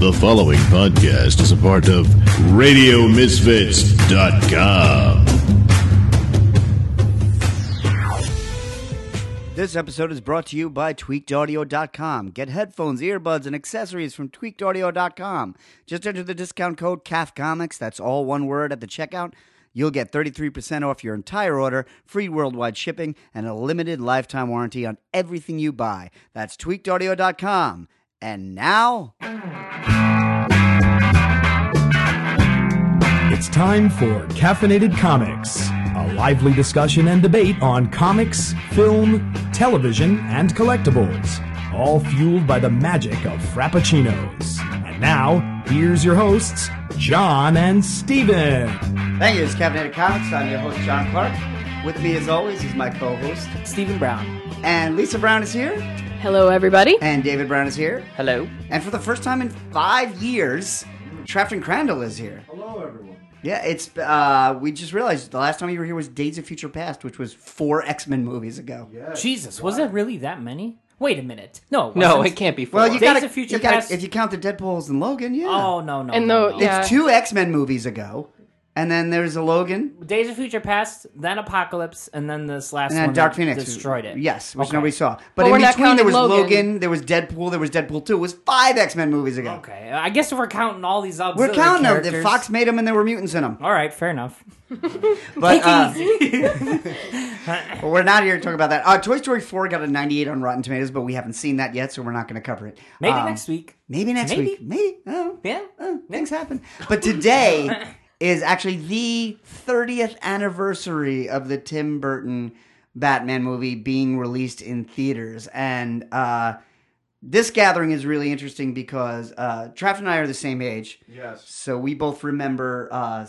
The following podcast is a part of RadioMisfits.com. This episode is brought to you by tweakedaudio.com. Get headphones, earbuds, and accessories from tweakedaudio.com. Just enter the discount code CAF Comics, that's all one word at the checkout. You'll get 33% off your entire order, free worldwide shipping, and a limited lifetime warranty on everything you buy. That's tweakedaudio.com. And now, It's time for Caffeinated Comics, a lively discussion and debate on comics, film, television, and collectibles, all fueled by the magic of Frappuccinos. And now, here's your hosts, John and Steven. thank you. It's Caffeinated Comics. I'm your host, John Clark. With me, as always, is my co host. Stephen Brown. And Lisa Brown is here. Hello, everybody. And David Brown is here. Hello. And for the first time in five years, Trafton Crandall is here. Hello, everyone. Yeah, it's uh we just realized the last time you were here was Days of Future Past, which was four X Men movies ago. Jesus, was it really that many? Wait a minute. No, it No, wasn't. it can't be four. Well, you Days got of Future you gotta, Past- if you count the Deadpool's and Logan, yeah. Oh no no. And no, though- no. yeah. It's two X Men movies ago, and then there's a Logan, Days of Future Past, then Apocalypse, and then this last and then one Dark that Phoenix destroyed it. Yes, which Okay. nobody saw. But Well, in not between, there was Logan. Logan. there was Deadpool, there was Deadpool two. It was five X Men movies ago. Okay, I guess if we're counting all these auxiliary We're counting them. characters. The Fox made them, and there were mutants in them. All right, fair enough. But uh, we're not here to talk about that. Uh, Toy Story 4 got a 98 on Rotten Tomatoes, but we haven't seen that yet, so we're not going to cover it. Maybe Um, next week. Maybe next Maybe. week. Maybe. Oh, Yeah. oh, things happen. But today is actually the 30th anniversary of the Tim Burton Batman movie being released in theaters. And uh, this gathering is really interesting because uh, Traff and I are the same age. Yes. So we both remember uh,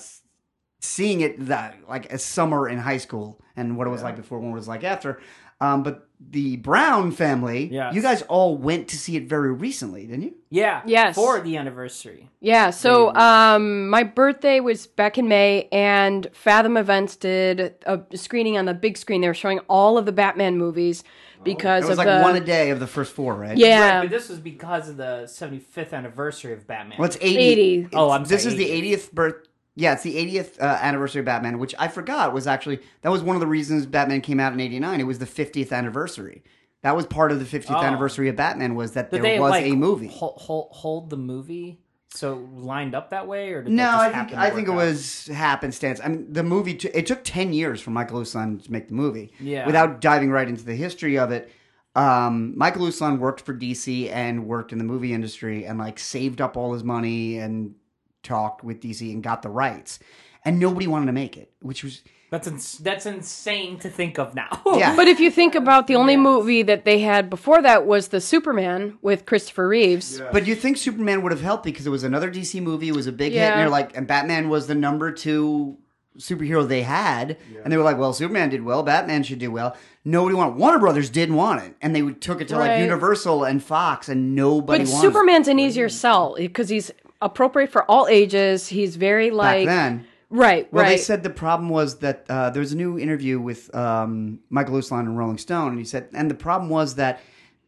seeing it that like a summer in high school and what it was like before, and what it was like after. Um, but the Brown family, Yes. you guys all went to see it very recently, didn't you? Yeah. Yes. For the anniversary. Yeah, so um, my birthday was back in May, and Fathom Events did a screening on the big screen. They were showing all of the Batman movies because It was of like the one a day of the first four, right? yeah. Right, but this was because of the 75th anniversary of Batman. Well, it's 80. 80. Oh, I'm This sorry, is the 80th. 80th birth. Yeah, it's the 80th uh, anniversary of Batman, which I forgot was actually that was one of the reasons Batman came out in '89. It was the 50th anniversary. That was part of the 50th Oh. anniversary of Batman was that Did there they was like a movie. Hold, hold, hold the movie so lined up that way, or did No, just I think I think it out? was happenstance. I mean, the movie. T- it took ten years for Michael Uslan to make the movie. Yeah. Without diving right into the history of it, um, Michael Uslan worked for DC and worked in the movie industry and like saved up all his money and talked with DC and got the rights, and nobody wanted to make it, which was That's ins- that's insane to think of now. yeah. But if you think about the only movie that they had before that was the Superman with Christopher Reeves. But you think Superman would have helped because it was another DC movie. It was a big hit, and they're like, and Batman was the number two superhero they had, and they were like, well, Superman did well, Batman should do well. Nobody wanted. Warner Brothers didn't want it, and they would- took it to like Universal and Fox, and nobody But wanted it. Superman's an easier sell because he's appropriate for all ages. He's very like back like then. right, Well, right. they said the problem was that uh, there was a new interview with um, Michael Uslan and Rolling Stone, and he said, and the problem was that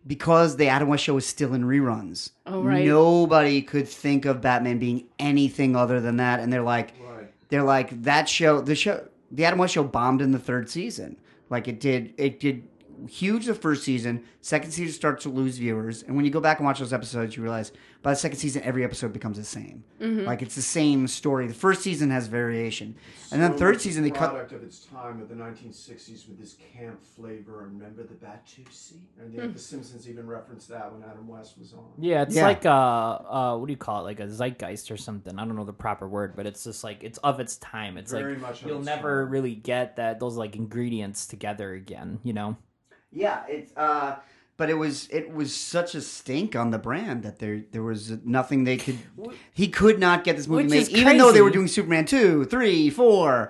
because the Adam West show was still in reruns, Oh, right. nobody could think of Batman being anything other than that, and they're like, they're like that show, the show, the Adam West show bombed in the third season. Like it did, it did huge the first season. Second season starts to lose viewers, and when you go back and watch those episodes, you realize by the second season, every episode becomes the same. Mm-hmm. Like it's the same story. The first season has variation, and then third much season they cut. product of its time of the 1960s with this camp flavor. Remember the Batusi? And the, the Simpsons even referenced that when Adam West was on. Yeah, it's Yeah. like uh, uh, what do you call it? Like a zeitgeist or something. I don't know the proper word, but it's just like it's of its time. It's Very like much you'll never time. really get that those like ingredients together again. You know? Yeah, it's uh, but it was it was such a stink on the brand that there there was nothing they could. He could not get this movie Which made, even though they were doing Superman two, three, four,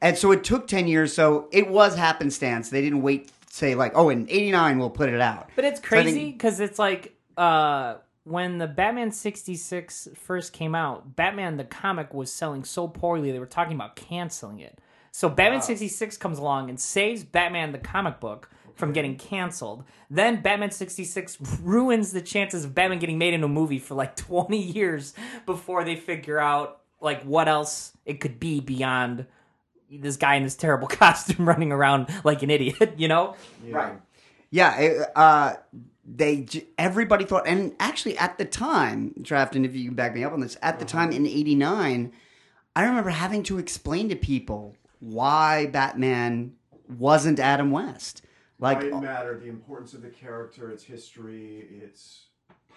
and so it took ten years. So it was happenstance. They didn't wait. Say like, oh, in '89 we'll put it out. But it's So crazy because it's like uh, when the Batman 66 first came out, Batman the comic was selling so poorly they were talking about canceling it. So Batman 66 comes along and saves Batman the comic book from getting canceled. Then Batman 66 ruins the chances of Batman getting made into a movie for like 20 years before they figure out like what else it could be beyond this guy in this terrible costume running around like an idiot, you know? Right. Yeah. it, uh, they everybody thought, and actually at the time, Trafton, if you can back me up on this, at the time in '89, I remember having to explain to people why Batman wasn't Adam West. Like, it matter the importance of the character, its history, its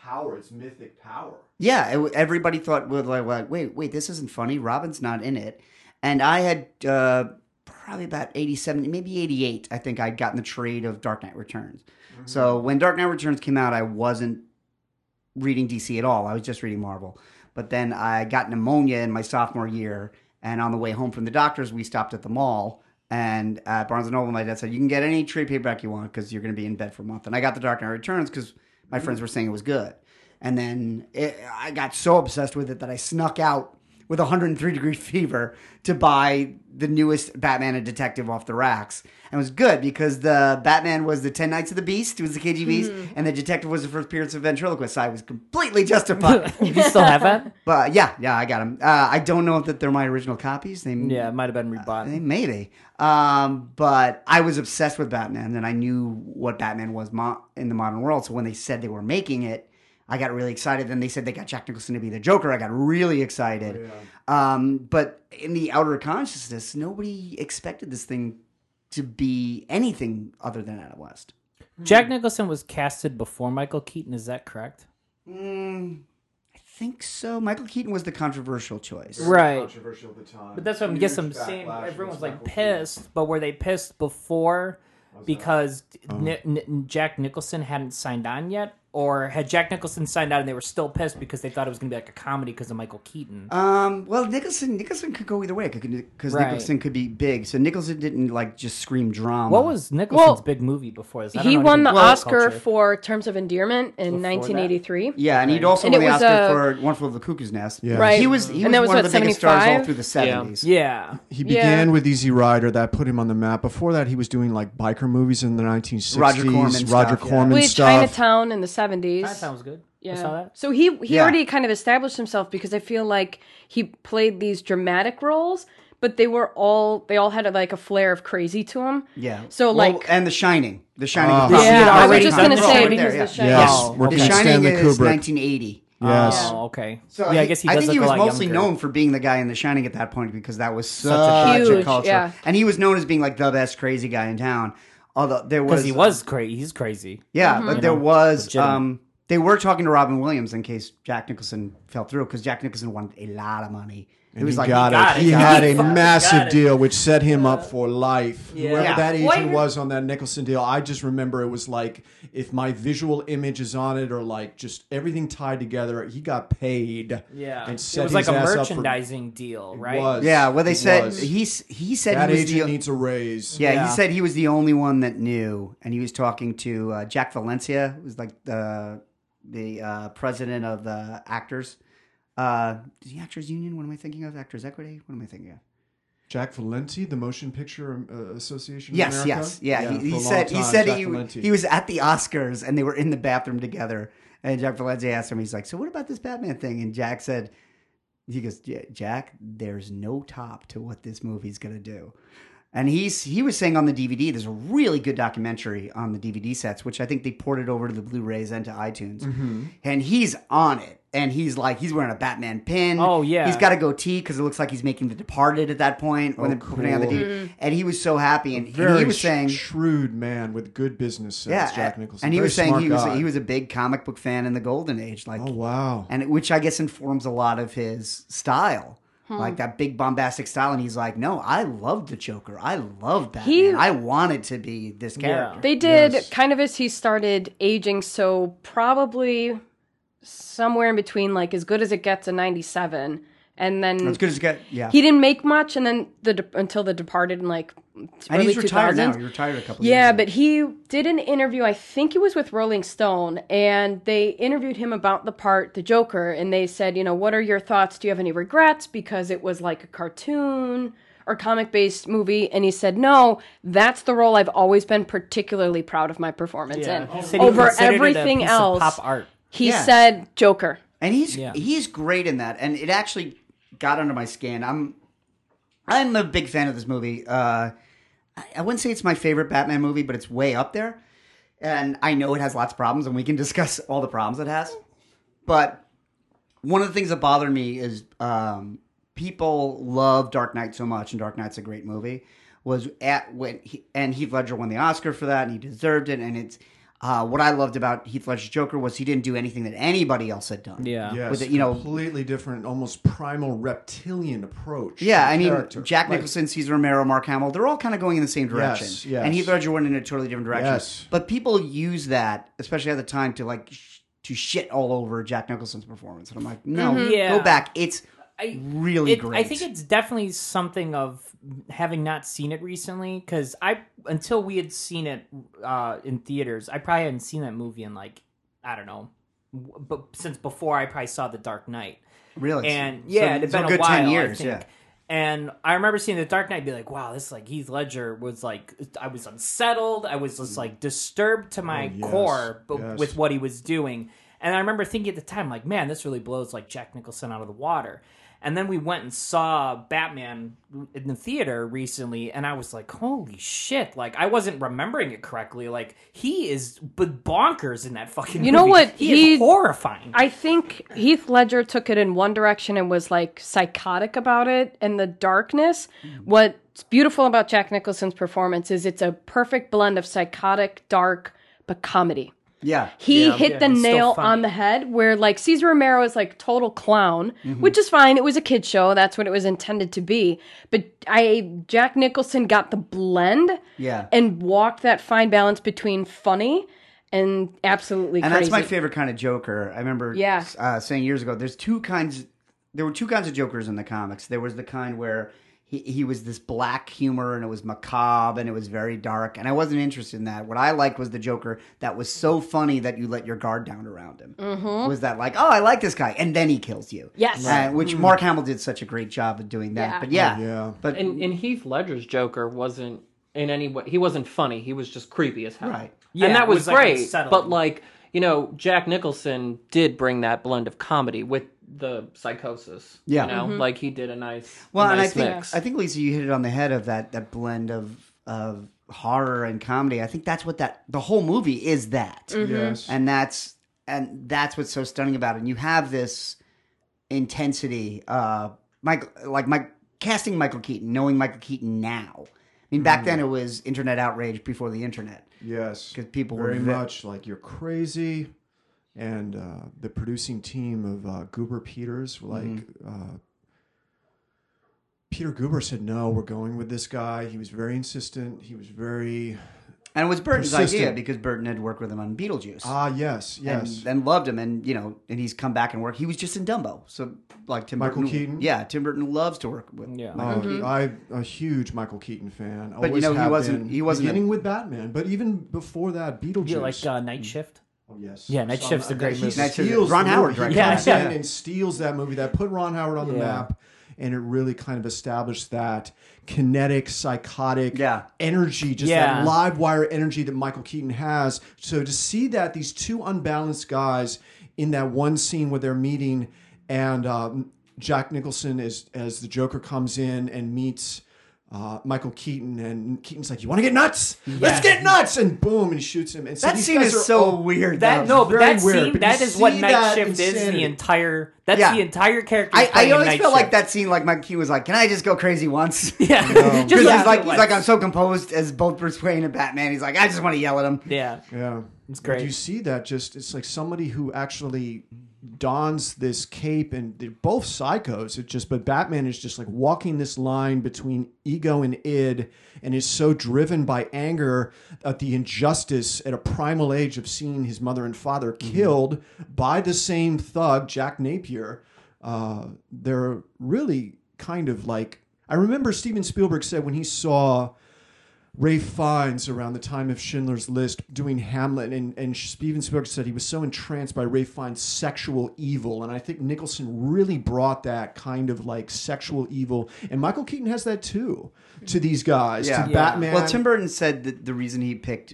power, its mythic power. Yeah, it, everybody thought, well, like, wait, wait, this isn't funny. Robin's not in it. And I had uh, probably about 87, maybe 88, I think I'd gotten the trade of Dark Knight Returns. So when Dark Knight Returns came out, I wasn't reading DC at all. I was just reading Marvel. But then I got pneumonia in my sophomore year. And on the way home from the doctors, we stopped at the mall. And at Barnes and Noble, my dad said, "You can get any trade paperback you want because you're going to be in bed for a month." And I got the Dark Knight Returns because my mm-hmm. friends were saying it was good. And then it, I got so obsessed with it that I snuck out with 103 degree fever to buy the newest Batman and Detective off the racks. And it was good because the Batman was the 10 Nights of the Beast, it was the KGBeast, and the Detective was the first appearance of Ventriloquist. So I was completely justified. You still have that? but yeah, yeah, I got them. Uh, I don't know that they're my original copies. They Yeah, it might have been rebought. they maybe. Um, but I was obsessed with Batman, and I knew what Batman was mo- in the modern world. So when they said they were making it, I got really excited. Then they said they got Jack Nicholson to be the Joker. I got really excited. um, but in the outer consciousness, nobody expected this thing to be anything other than Adam West. Jack Nicholson was casted before Michael Keaton, is that correct? I think so. Michael Keaton was the controversial choice. Right. Controversial at the time. But that's what I'm Huge guessing. I'm saying backlash everyone's like Michael Keaton. pissed, but were they pissed before because Ni- Ni- Jack Nicholson hadn't signed on yet, or had Jack Nicholson signed out and they were still pissed because they thought it was going to be like a comedy because of Michael Keaton? Um, well, Nicholson Nicholson could go either way because Right. Nicholson could be big. So Nicholson didn't like just scream drama. what was Nicholson's Well, big movie before this? I He won the anything Oscar culture. for Terms of Endearment in 1983. Yeah, and he'd also And won the Oscar uh, for One Flew Over the Cuckoo's Nest. Yeah. Right. He was he And was that was one what, of the biggest stars all through the seventies. Yeah. He Yeah. began with Easy Rider, that put him on the map. Before that, he was doing like biker movies in the 1960s. Roger Corman Roger stuff, yeah. Corman Played stuff. Chinatown in the 70s. That sounds good. I Yeah. saw that. So he he Yeah. already kind of established himself because I feel like he played these dramatic roles, but they were all they all had like a flair of crazy to him. Yeah. So Well, like and The Shining. The Shining. Oh. was Yeah, the I was just gonna of say right because there, The. Shining- Yes, Oh, working The with Shining Stanley is Kubrick. 1980. Yes. Um, oh, okay. So yeah, I he- guess he I think look he was a lot mostly younger. known for being the guy in The Shining at that point because that was such, a a, Huge, culture, yeah. and he was known as being like the best crazy guy in town. Although there was because he was crazy. He's crazy. Yeah, Mm-hmm. but You there know, was. legitimate. Um, they were talking to Robin Williams in case Jack Nicholson fell through because Jack Nicholson wanted a lot of money. It And was he like got, got it. it. He He had a massive deal, which set him up for life. Yeah. Whoever Yeah. that agent you're- was on that Nicholson deal, I just remember it was like if my visual image is on it, or like just everything tied together. He got paid. Yeah, and it set was like a ass up for- merchandising deal, right? was. yeah. Well, they It said was. he's he said that he was agent the needs a raise. yeah, Yeah. he said he was the only one that knew, and he was talking to uh, Jack Valencia, who's like the the uh, president of the actors. Uh, the Actors Union. What am I thinking of? Actors Equity. What am I thinking of? Jack Valenti, the Motion Picture uh, Association. Yes, America? yes, yeah. for he, he said he said Jack he, Valenti. he was at the Oscars and they were in the bathroom together. And Jack Valenti asked him, he's like, "So what about this Batman thing?" And Jack said, "He goes, "Ja- Jack, there's no top to what this movie's gonna do." And he's he was saying on the DVD, there's a really good documentary on the DVD sets, which I think they ported over to the Blu-rays and to iTunes. Mm-hmm. And he's on it, and he's like, he's wearing a Batman pin. Oh, yeah. he's got a goatee because it looks like he's making The Departed at that point when Oh, they're putting on the cool. DVD. And he was so happy, and, and Very he was saying, shrewd man with good business sense. yeah, Jack Nicholson. and he Very was saying he was guy. he was a big comic book fan in the golden age, like, Oh wow. and which I guess informs a lot of his style. Hmm. Like that big bombastic style, and he's like, "No, I loved the Joker. I loved Batman. He- I wanted to be this character." They did Yes. kind of as he started aging, so probably somewhere in between, like as good as it gets in '97, and then as good as it get. Yeah, he didn't make much, and then the until the Departed in like and early he's retired 2000s. now. He retired a couple. Yeah, years but he did an interview. I think it was with Rolling Stone, and they interviewed him about the part, the Joker, and they said, you know, what are your thoughts? Do you have any regrets because it was like a cartoon, or comic based movie, and he said, "No, that's the role I've always been particularly proud of my performance in. He said he Over considered it a everything else, pop art. He Yeah. said Joker. and he's Yeah. he's great in that, and it actually got under my skin. I'm I'm a big fan of this movie. Uh, I- I wouldn't say it's my favorite Batman movie, but it's way up there. And I know it has lots of problems, and we can discuss all the problems it has. But one of the things that bothered me is um, people love Dark Knight so much, and Dark Knight's a great movie. Was at when he, and Heath Ledger won the Oscar for that, and he deserved it. And it's uh, what I loved about Heath Ledger's Joker was he didn't do anything that anybody else had done. Yeah. Yes, With it, you know- completely different, almost primal reptilian approach. Yeah, I mean, character. Jack Like, Nicholson, Cesar Romero, Mark Hamill, they're all kind of going in the same direction. Yes, yes. And Heath Ledger went in a totally different direction. Yes. But people use that, especially at the time, to like sh- to shit all over Jack Nicholson's performance. And I'm like, no, Yeah. go back. It's I, really it- great. I think it's definitely something of having not seen it recently because I until we had seen it uh, in theaters, I probably hadn't seen that movie in like I don't know, but since before I probably saw The Dark Knight. really. And So- yeah, it had so been a good while. 10 years, yeah. And I remember seeing The Dark Knight, and be like, "Wow, this like Heath Ledger was like, I was unsettled. I was just like disturbed to my Oh, yes, core, but yes. with what he was doing." And I remember thinking at the time, like, "Man, this really blows like Jack Nicholson out of the water." And then we went and saw Batman in the theater recently, and I was like, "Holy shit!" Like I wasn't remembering it correctly. Like he is bonkers in that fucking. You know movie. what? He, He- is horrifying. I think Heath Ledger took it in one direction and was like psychotic about it and the darkness. What's beautiful about Jack Nicholson's performance is it's a perfect blend of psychotic, dark, but comedy. Yeah. He Yeah, hit yeah, the nail on the head where like Cesar Romero is like total clown, Mm-hmm. which is fine. It was a kid show. That's what it was intended to be. But I Jack Nicholson got the blend Yeah. and walked that fine balance between funny and absolutely and crazy. that's my favorite kind of Joker. I remember Yeah. uh, saying years ago. There's two kinds. There were two kinds of Jokers in the comics. There was the kind where he, he was this black humor and it was macabre and it was very dark. And I wasn't interested in that. What I liked was the Joker that was so funny that you let your guard down around him. Mm-hmm. Was that like, oh, I like this guy, and then he kills you. Yes. Uh, which Mark Hamill did such a great job of doing that. Yeah. But yeah, Yeah. But And, and Heath Ledger's Joker wasn't in any way. He wasn't funny. He was just creepy as hell. Right. Yeah, and that was, was, great. unsettling. but like you know, Jack Nicholson did bring that blend of comedy with the psychosis. Yeah. You know, mm-hmm. like he did a nice. Well, a and I nice think mix. I think Lisa, you hit it on the head of that that blend of of horror and comedy. I think that's what that the whole movie is that, mm-hmm. Yes. and that's and that's what's so stunning about it. And you have this intensity, uh, Michael, like my casting Michael Keaton, knowing Michael Keaton now. I mean, back mm-hmm. then it was internet outrage before the internet. Yes, 'Cause people were very much like you're crazy, and uh, the producing team of uh, Guber Peters were like. Mm-hmm. Uh, Peter Guber said, "No, we're going with this guy." He was very insistent. He was very And it was Burton's Persistent. idea because Burton had worked with him on Beetlejuice. ah yes yes and, and loved him, and you know, and he's come back and worked. He was just in Dumbo, so like Tim Michael Burton, Keaton? Yeah, Tim Burton loves to work with. Yeah. Michael Keaton. I'm a huge Michael Keaton fan. But, you know, he wasn't- been. he wasn't a- beginning with Batman, but even before that, Beetlejuice. you like uh, Night Shift? Oh yes, Yeah, Night So, Shift's a uh, great movie. Night Shift- steals Ron Howard movie. directed He comes Yeah, in yeah. and steals that movie. That put Ron Howard on the Yeah. map, and it really kind of established that kinetic, psychotic Yeah. energy, just Yeah. that live wire energy that Michael Keaton has. So to see that these two unbalanced guys in that one scene where they're meeting, and um, Jack Nicholson is as the Joker comes in and meets. Uh, Michael Keaton and Keaton's like, "You want to get nuts? Let's get nuts!" And boom, and he shoots him. And so That these scene guys is are so all- weird. That though. no, but that weird, scene but that you is what see Night that Shift is. insanity. The entire that's Yeah. the entire character. I, I always Night felt like that scene, like Mike Keaton was like, "Can I just go crazy once?" Yeah, Because just he's like, he's once. like, I'm so composed as both Bruce Wayne and Batman. He's like, I just want to yell at him. yeah. Yeah, It's But great. You see that just it's like somebody who actually dons this cape, and they're both psychos. It just but Batman is just like walking this line between ego and id, and is so driven by anger at the injustice at a primal age of seeing his mother and father killed by the same thug, Jack Napier. Uh, they're really kind of like I remember Steven Spielberg said when he saw Ralph Fiennes around the time of Schindler's List doing Hamlet, and, and Steven Spielberg said he was so entranced by Ralph Fiennes' sexual evil, and I think Nicholson really brought that kind of like sexual evil, and Michael Keaton has that too to these guys, Yeah. to Yeah. Batman. Well, Tim Burton said that the reason he picked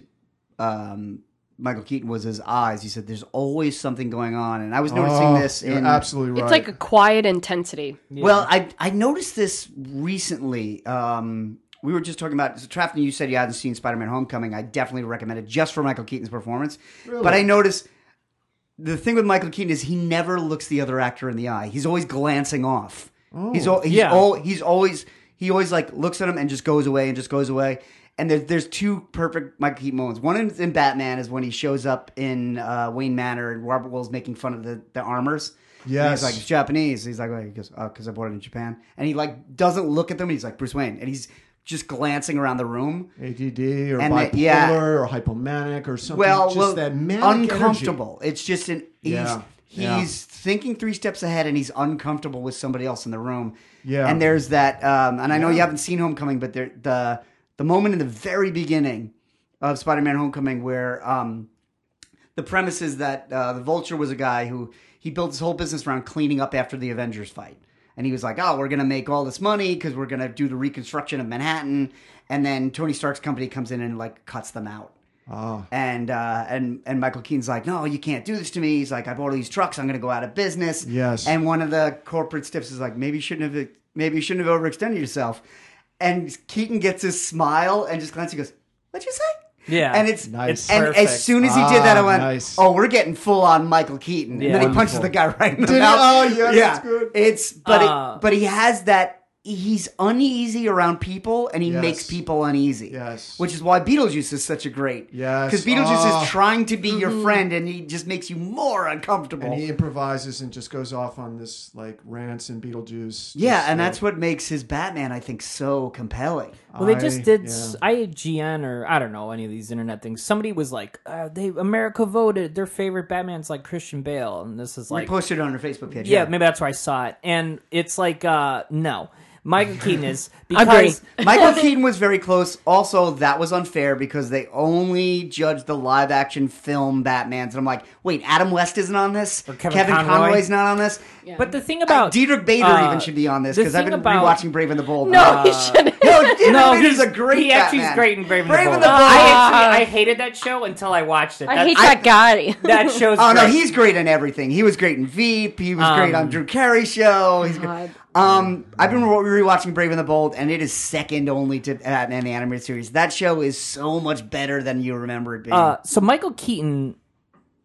um, Michael Keaton was his eyes. He said there's always something going on, and I was noticing Oh, this you're in absolutely right. It's like a quiet intensity. Well, I I noticed this recently. Um, we were just talking about so Trafton. You said you hadn't seen Spider-Man: Homecoming. I definitely recommend it just for Michael Keaton's performance. But I noticed the thing with Michael Keaton is he never looks the other actor in the eye. He's always glancing off. He's al- he's Yeah. al- he's always he always like looks at him and just goes away and just goes away. And there's there's two perfect Michael Keaton moments. One is in Batman is when he shows up in uh, Wayne Manor and Robert Wuhl's making fun of the the armors. And Yes. he's like it's Japanese. He's like, oh, he goes, oh, because I bought it in Japan. And he like doesn't look at them. He's like Bruce Wayne, and he's just glancing around the room. ADD or And bipolar yeah. or hypomanic or something. Well, just well, that manic energy. uncomfortable. It's just an he's Yeah, he's yeah. thinking three steps ahead, and he's uncomfortable with somebody else in the room. Yeah. and there's that. Um, and I know you haven't seen Homecoming, but there the the moment in the very beginning of Spider-Man: Homecoming where um, the premise is that uh, the Vulture was a guy who he built his whole business around cleaning up after the Avengers fight. And he was like, "Oh, we're gonna make all this money because we're gonna do the reconstruction of Manhattan." And then Tony Stark's company comes in and like cuts them out. Ah. And uh, and and Michael Keaton's like, "No, you can't do this to me." He's like, "I bought all these trucks. I'm gonna go out of business." Yes. And one of the corporate stiffs is like, "Maybe you shouldn't have. Maybe you shouldn't have overextended yourself." And Keaton gets his smile and just glances. He goes, "What'd you say?" Yeah. And it's Nice. And Perfect. as soon as he did that, I Ah, went, nice. "Oh, we're getting full on Michael Keaton." And then he Yeah. punches the guy right in the Did he? mouth. Oh, yes, that's good. It's but Uh, it, but he has that. He's uneasy around people, and he Yes. makes people uneasy. Yes. which is why Beetlejuice is such a great. Yes. because Beetlejuice is trying to be your friend, and he just makes you more uncomfortable. And he improvises and just goes off on this like rants and Beetlejuice. yeah, Just, and uh, that's what makes his Batman, I think, so compelling. Well, they just I- did yeah. IGN or I don't know any of these internet things. Somebody was like, uh, "They America voted their favorite Batman's like Christian Bale," and this is We like, posted it on our Facebook page. yeah, maybe that's where I saw it, and it's like, uh, no, Michael Keaton is because Michael Keaton was very close. Also, that was unfair because they only judged the live action film Batmans. And I'm like, wait, Adam West isn't on this? Or Kevin Conroy? Conroy's not on this? But the thing Uh, about Diedrich Bader uh, even should be on this because I've been about- rewatching Brave and the Bold. No, Uh, he shouldn't. no, Diedrich no, Bader's he's a great He actually is Batman. great in Brave and Brave the and Bold. the Bold. I actually I hated that show until I watched it. I That- hate that guy. that show's. Oh no, he's great in everything. He was great in Veep. He was great on Um, Drew Carey show. He's God. great. Um, I've been re- rewatching Brave and the Bold, and it is second only to Batman the animated series. That show is so much better than you remember it being. Uh, so Michael Keaton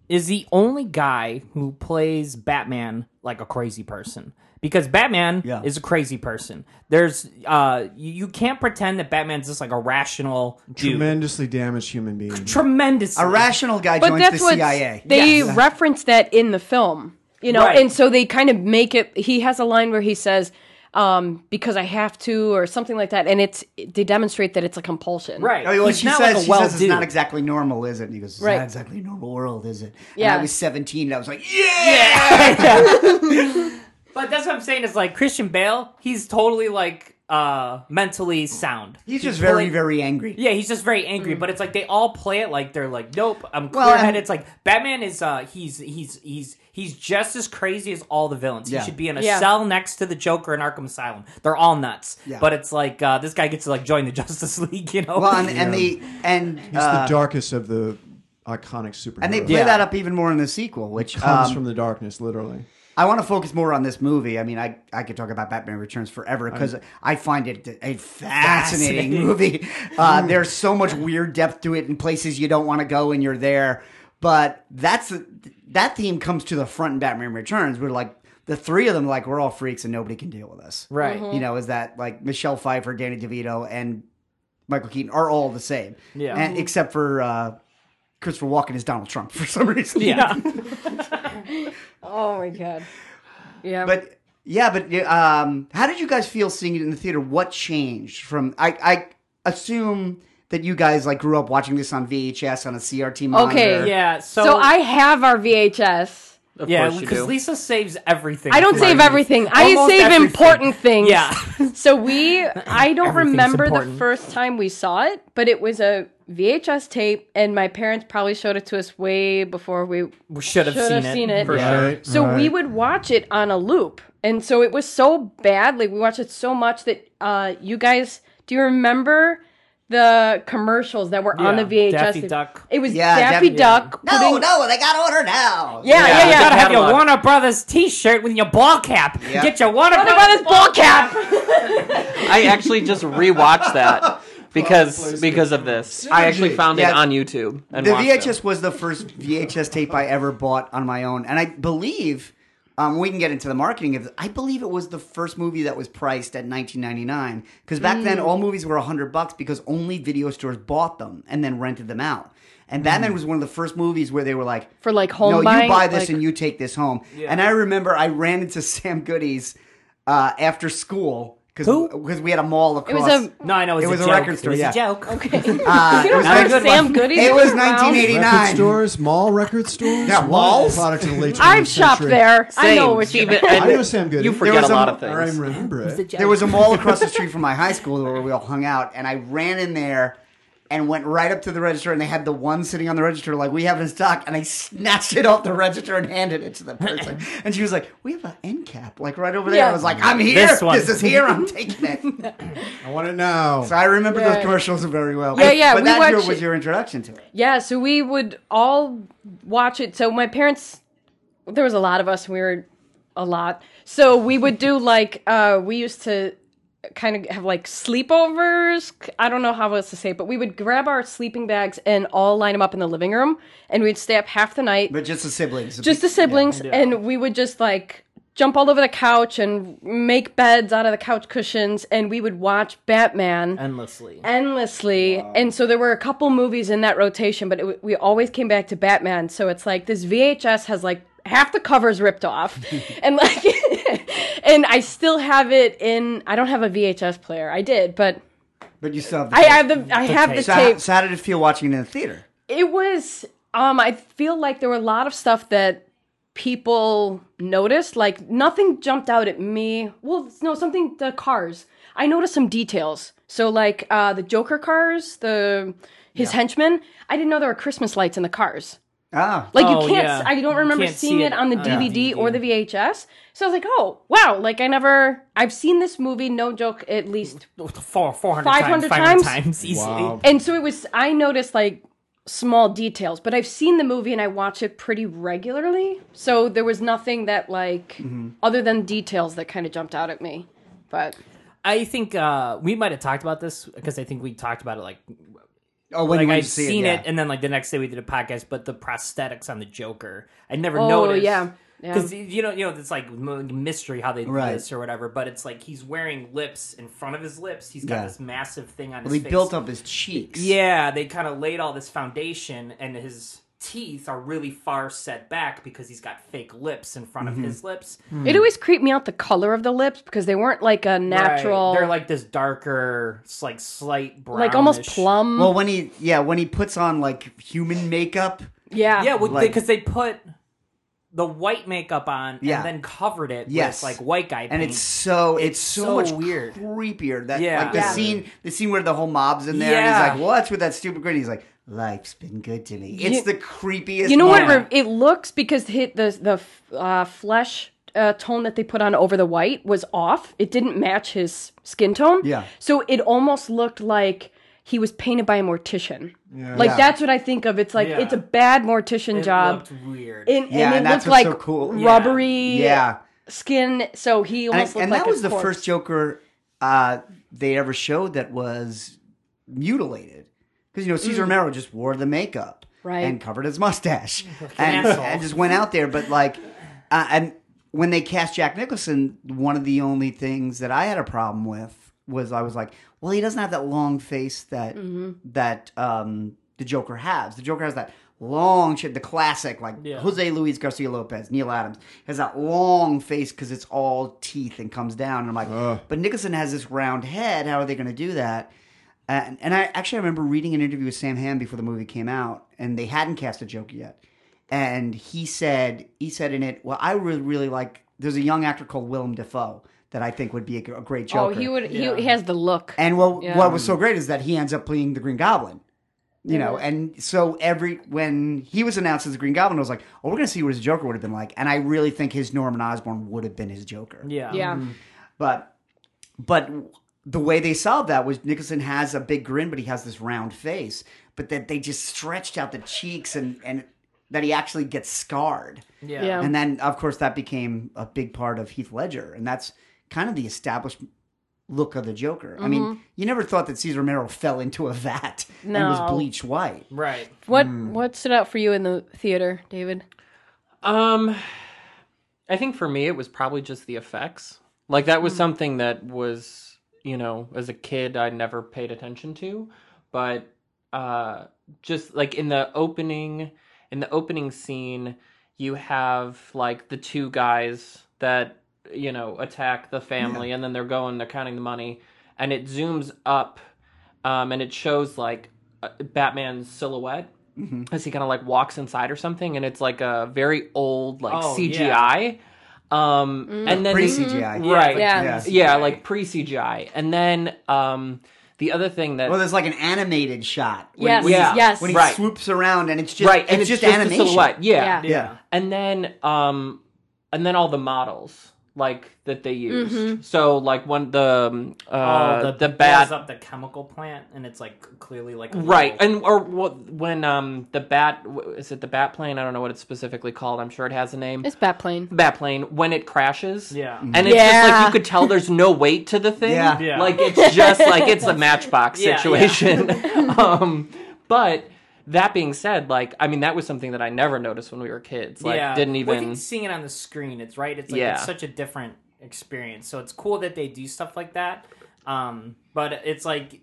is the only guy who plays Batman like a crazy person. Because Batman Yeah. is a crazy person. There's uh you, you can't pretend that Batman's just like a rational dude. tremendously damaged human being. Tremendous. a rational guy But joins that's the what CIA. they Yes. reference that in the film, you know, Right. and so they kind of make it. He has a line where he says, um, "Because I have to," or something like that, and it's they demonstrate that it's a compulsion. Right. Oh, well, He's she not says, like a she well says it's not exactly normal, is it? And he goes, it's Right. not exactly normal world, is it? And Yeah. I was 17, and I was like, yeah! But that's what I'm saying is like Christian Bale, he's totally like uh mentally sound. He's just very, pulling- very angry. Yeah, he's just very angry, but it's like they all play it like they're like, nope, I'm Well, clear headed. and- It's like Batman is uh he's he's he's he's just as crazy as all the villains. Yeah. He should be in a Yeah. cell next to the Joker in Arkham Asylum. They're all nuts. Yeah. But it's like uh this guy gets to like join the Justice League, you know? Well, and, and the and He's uh, the darkest of the iconic superheroes. and they play Yeah. that up even more in the sequel, which comes um, from the darkness, literally. I want to focus more on this movie. I mean, I, I could talk about Batman Returns forever because I find it a fascinating, Fascinating. movie. Uh, there's so much weird depth to it in places you don't want to go, and you're there. But that's that theme comes to the front in Batman Returns. We're like the three of them, like we're all freaks and nobody can deal with us. right. You know, is that like Michelle Pfeiffer, Danny DeVito, and Michael Keaton are all the same. Yeah. and, except for uh, Christopher Walken is Donald Trump for some reason. Yeah. Oh my god. Yeah. But yeah, but um, how did you guys feel seeing it in the theater? What changed from? I, I assume that you guys like grew up watching this on VHS on a CRT monitor. Okay, yeah. So, so, I have our VHS, Of Yeah, because. Lisa saves everything. I don't save everything. I Almost save everything. important things. Yeah. So we, I don't Everything's remember the first time we saw it, but it was a VHS tape, and my parents probably showed it to us way before we We should have seen have it. seen it. For Yeah. sure. Right, So we would watch it on a loop, and so it was so bad. Like we watched it so much that uh, you guys, do you remember the commercials that were on the VHS? Daffy Duck. It was Yeah, Daffy, Daffy- Duck. No, putting- no, they got order now. Yeah, yeah, You yeah. gotta have your catalog. Warner Brothers T-shirt with your ball cap. Yeah. Get your Warner, Warner Brothers, Brothers ball cap. I actually just rewatched that because because of this. I actually found Yeah. it on YouTube and the watched VHS it. was the first VHS tape I ever bought on my own, and I believe um, we can get into the marketing of it. I believe it was the first movie that was priced at 19.99 because back then Mm. all movies were 100 bucks because only video stores bought them and then rented them out. And Batman was one of the first movies where they were like, For, like, home no, buying, you buy this like- and you take this home. And I remember I ran into Sam Goody's uh, after school because we had a mall It was a No, I know it was, It was a joke. record store, It was yeah. a joke. okay. Uh, you don't was remember good Sam. Goody? It was 1989. Record stores, mall record stores. Yeah, What malls? Product of the late 20th I've shopped century. there. I know what you mean. I know Sam Goody. You There forget was a a- lot of Or I remember it. There was a mall across the street from my high school where we all hung out, and I ran in there and went right up to the register, and they had the one sitting on the register like we have in stock, and I snatched it off the register and handed it to the person, and she was like, "We have an end cap like right over there." Yeah. I was like, "I'm here. This one. This is here. I'm taking it." I want it now. so I remember Yeah. those commercials very well. Yeah, yeah, But we that watched was your introduction to it. Yeah, so we would all watch it. So my parents, there was a lot of us. We were a lot. So we would do like uh, we used to kind of have like sleepovers. I don't know how else to say it, but we would grab our sleeping bags and all line them up in the living room, and we'd stay up half the night, But just the siblings, just the siblings, and we would just like jump all over the couch and make beds out of the couch cushions, and we would watch Batman Endlessly. endlessly. And so there were a couple movies in that rotation, but it, we always came back to Batman. So it's like this VHS has like half the covers ripped off, and like, and I still have it in. I don't have a VHS player. I did, but but you still have. The I tape. have the I have the So, how- tape. so how did it feel watching it in the theater? It was. Um, I feel like there were a lot of stuff that people noticed. Like nothing jumped out at me. Well, no, something. The cars. I noticed some details. So like uh, the Joker cars, the his henchmen. I didn't know there were Christmas lights in the cars. Ah, Like Oh, you can't. yeah. I don't remember seeing see it it on the on DVD DVD. or the VHS. So I was like, oh wow! Like I never. I've seen this movie. No joke. At least Four, 400 500 times, 500 times? times easily. Wow. And so it was, I noticed like small details, but I've seen the movie and I watch it pretty regularly. So there was nothing that like, other than details that kind of jumped out at me. But I think uh, we might have talked about this because I think we talked about it like oh, when like you went I've to see seen it, it, and then like the next day we did a podcast. But the prosthetics on the Joker, I never Oh, noticed. yeah. Yeah. because you know, you know, it's like mystery how they do Right. this or whatever. But it's like he's wearing lips in front of his lips. He's got Yeah. this massive thing on Well, his he face. built up his cheeks. Yeah, they kind of laid all this foundation, and his teeth are really far set back because he's got fake lips in front Mm-hmm. of his lips. it always creeped me out the color of the lips because they weren't like a natural, Right. They're like this darker, s- like slight brown, like almost plum. Well, when he yeah when he puts on like human makeup, yeah. Yeah, Like- because they put the white makeup on Yeah. and then covered it Yes. with like white guy paint. and it's so it's, so, so much weird. creepier. That Yeah. like the Yeah. scene the scene where the whole mob's in there Yeah. and he's like, "What's with that stupid grin?" He's like, "Life's been good to me." It's You- the creepiest. You know what? moment. Re- it looks because hit the the uh, flesh uh, tone that they put on over the white was off. It didn't match his skin tone. Yeah. So it almost looked like he was painted by a mortician. Yeah. Like Yeah. that's what I think of. It's like Yeah. it's a bad mortician it job. looked weird. And, Yeah, and it and that's looked like so cool. Rubbery Yeah, skin. So he almost and looked that like was a the corpse. first Joker uh, they ever showed that was mutilated because you know Cesar Romero just wore the makeup Mm. Right. and covered his mustache and, and just went out there. But like, uh, and when they cast Jack Nicholson, one of the only things that I had a problem with was I was like, well, he doesn't have that long face that Mm-hmm. that um, the Joker has. The Joker has that long shit, the classic like Yeah. Jose Luis Garcia Lopez, Neal Adams has that long face because it's all teeth and comes down. And I'm like, but Nicholson has this round head. How are they going to do that? And, and I actually I remember reading an interview with Sam Hamm before the movie came out, and they hadn't cast a Joker yet. and he said he said in it, well, I really really like. There's a young actor called Willem Dafoe that I think would be a, a great oh, Joker. Oh, he would. He, he has the look. And well, Yeah. what was so great is that he ends up playing the Green Goblin. You know, and so every when he was announced as the Green Goblin, I was like, "Oh, we're gonna see what his Joker would have been like." And I really think his Norman Osborn would have been his Joker. Yeah. yeah. Mm-hmm. But but the way they solved that was Nicholson has a big grin, but he has this round face. But that they just stretched out the cheeks and and that he actually gets scarred. Yeah. Yeah. And then of course that became a big part of Heath Ledger, and that's kind of the established look of the Joker. I mean, you never thought that Cesar Romero fell into a vat and was No. bleached white. Right. What Hmm. What stood out for you in the theater, David? Um, I think for me it was probably just the effects. Like that was Hmm. something that was, you know, as a kid I never paid attention to, but uh just like in the opening in the opening scene you have like the two guys that you know attack the family and then they're going they're counting the money and it zooms up um and it shows like uh, Batman's silhouette as he kind of like walks inside or something and it's like a very old like Oh, CGI um and then Pre CGI. right Yeah. Yeah. yeah like pre CGI and then um the other thing that Well, there's like an animated shot. When, Yes. when Yeah. Yes. When he Right. swoops around and it's just right and it's, just, a animation. silhouette yeah. Yeah. Yeah. and then um and then all the models like that they used Mm-hmm. so like when the um, uh oh, the, blows bat up the chemical plant, and it's like clearly like a right little- and or what when um the bat is it the bat plane i don't know what it's specifically called i'm sure it has a name It's bat plane. bat plane when it crashes Yeah. and it's just like Yeah. you could tell there's no weight to the thing Yeah. Yeah. like it's just like it's a matchbox Yeah, yeah. situation um but that being said like i mean that was something that i never noticed when we were kids like yeah. didn't Well, I even think seeing it on the screen, it's right. It's like Yeah. it's such a different experience. So it's cool that they do stuff like that. Um, but it's like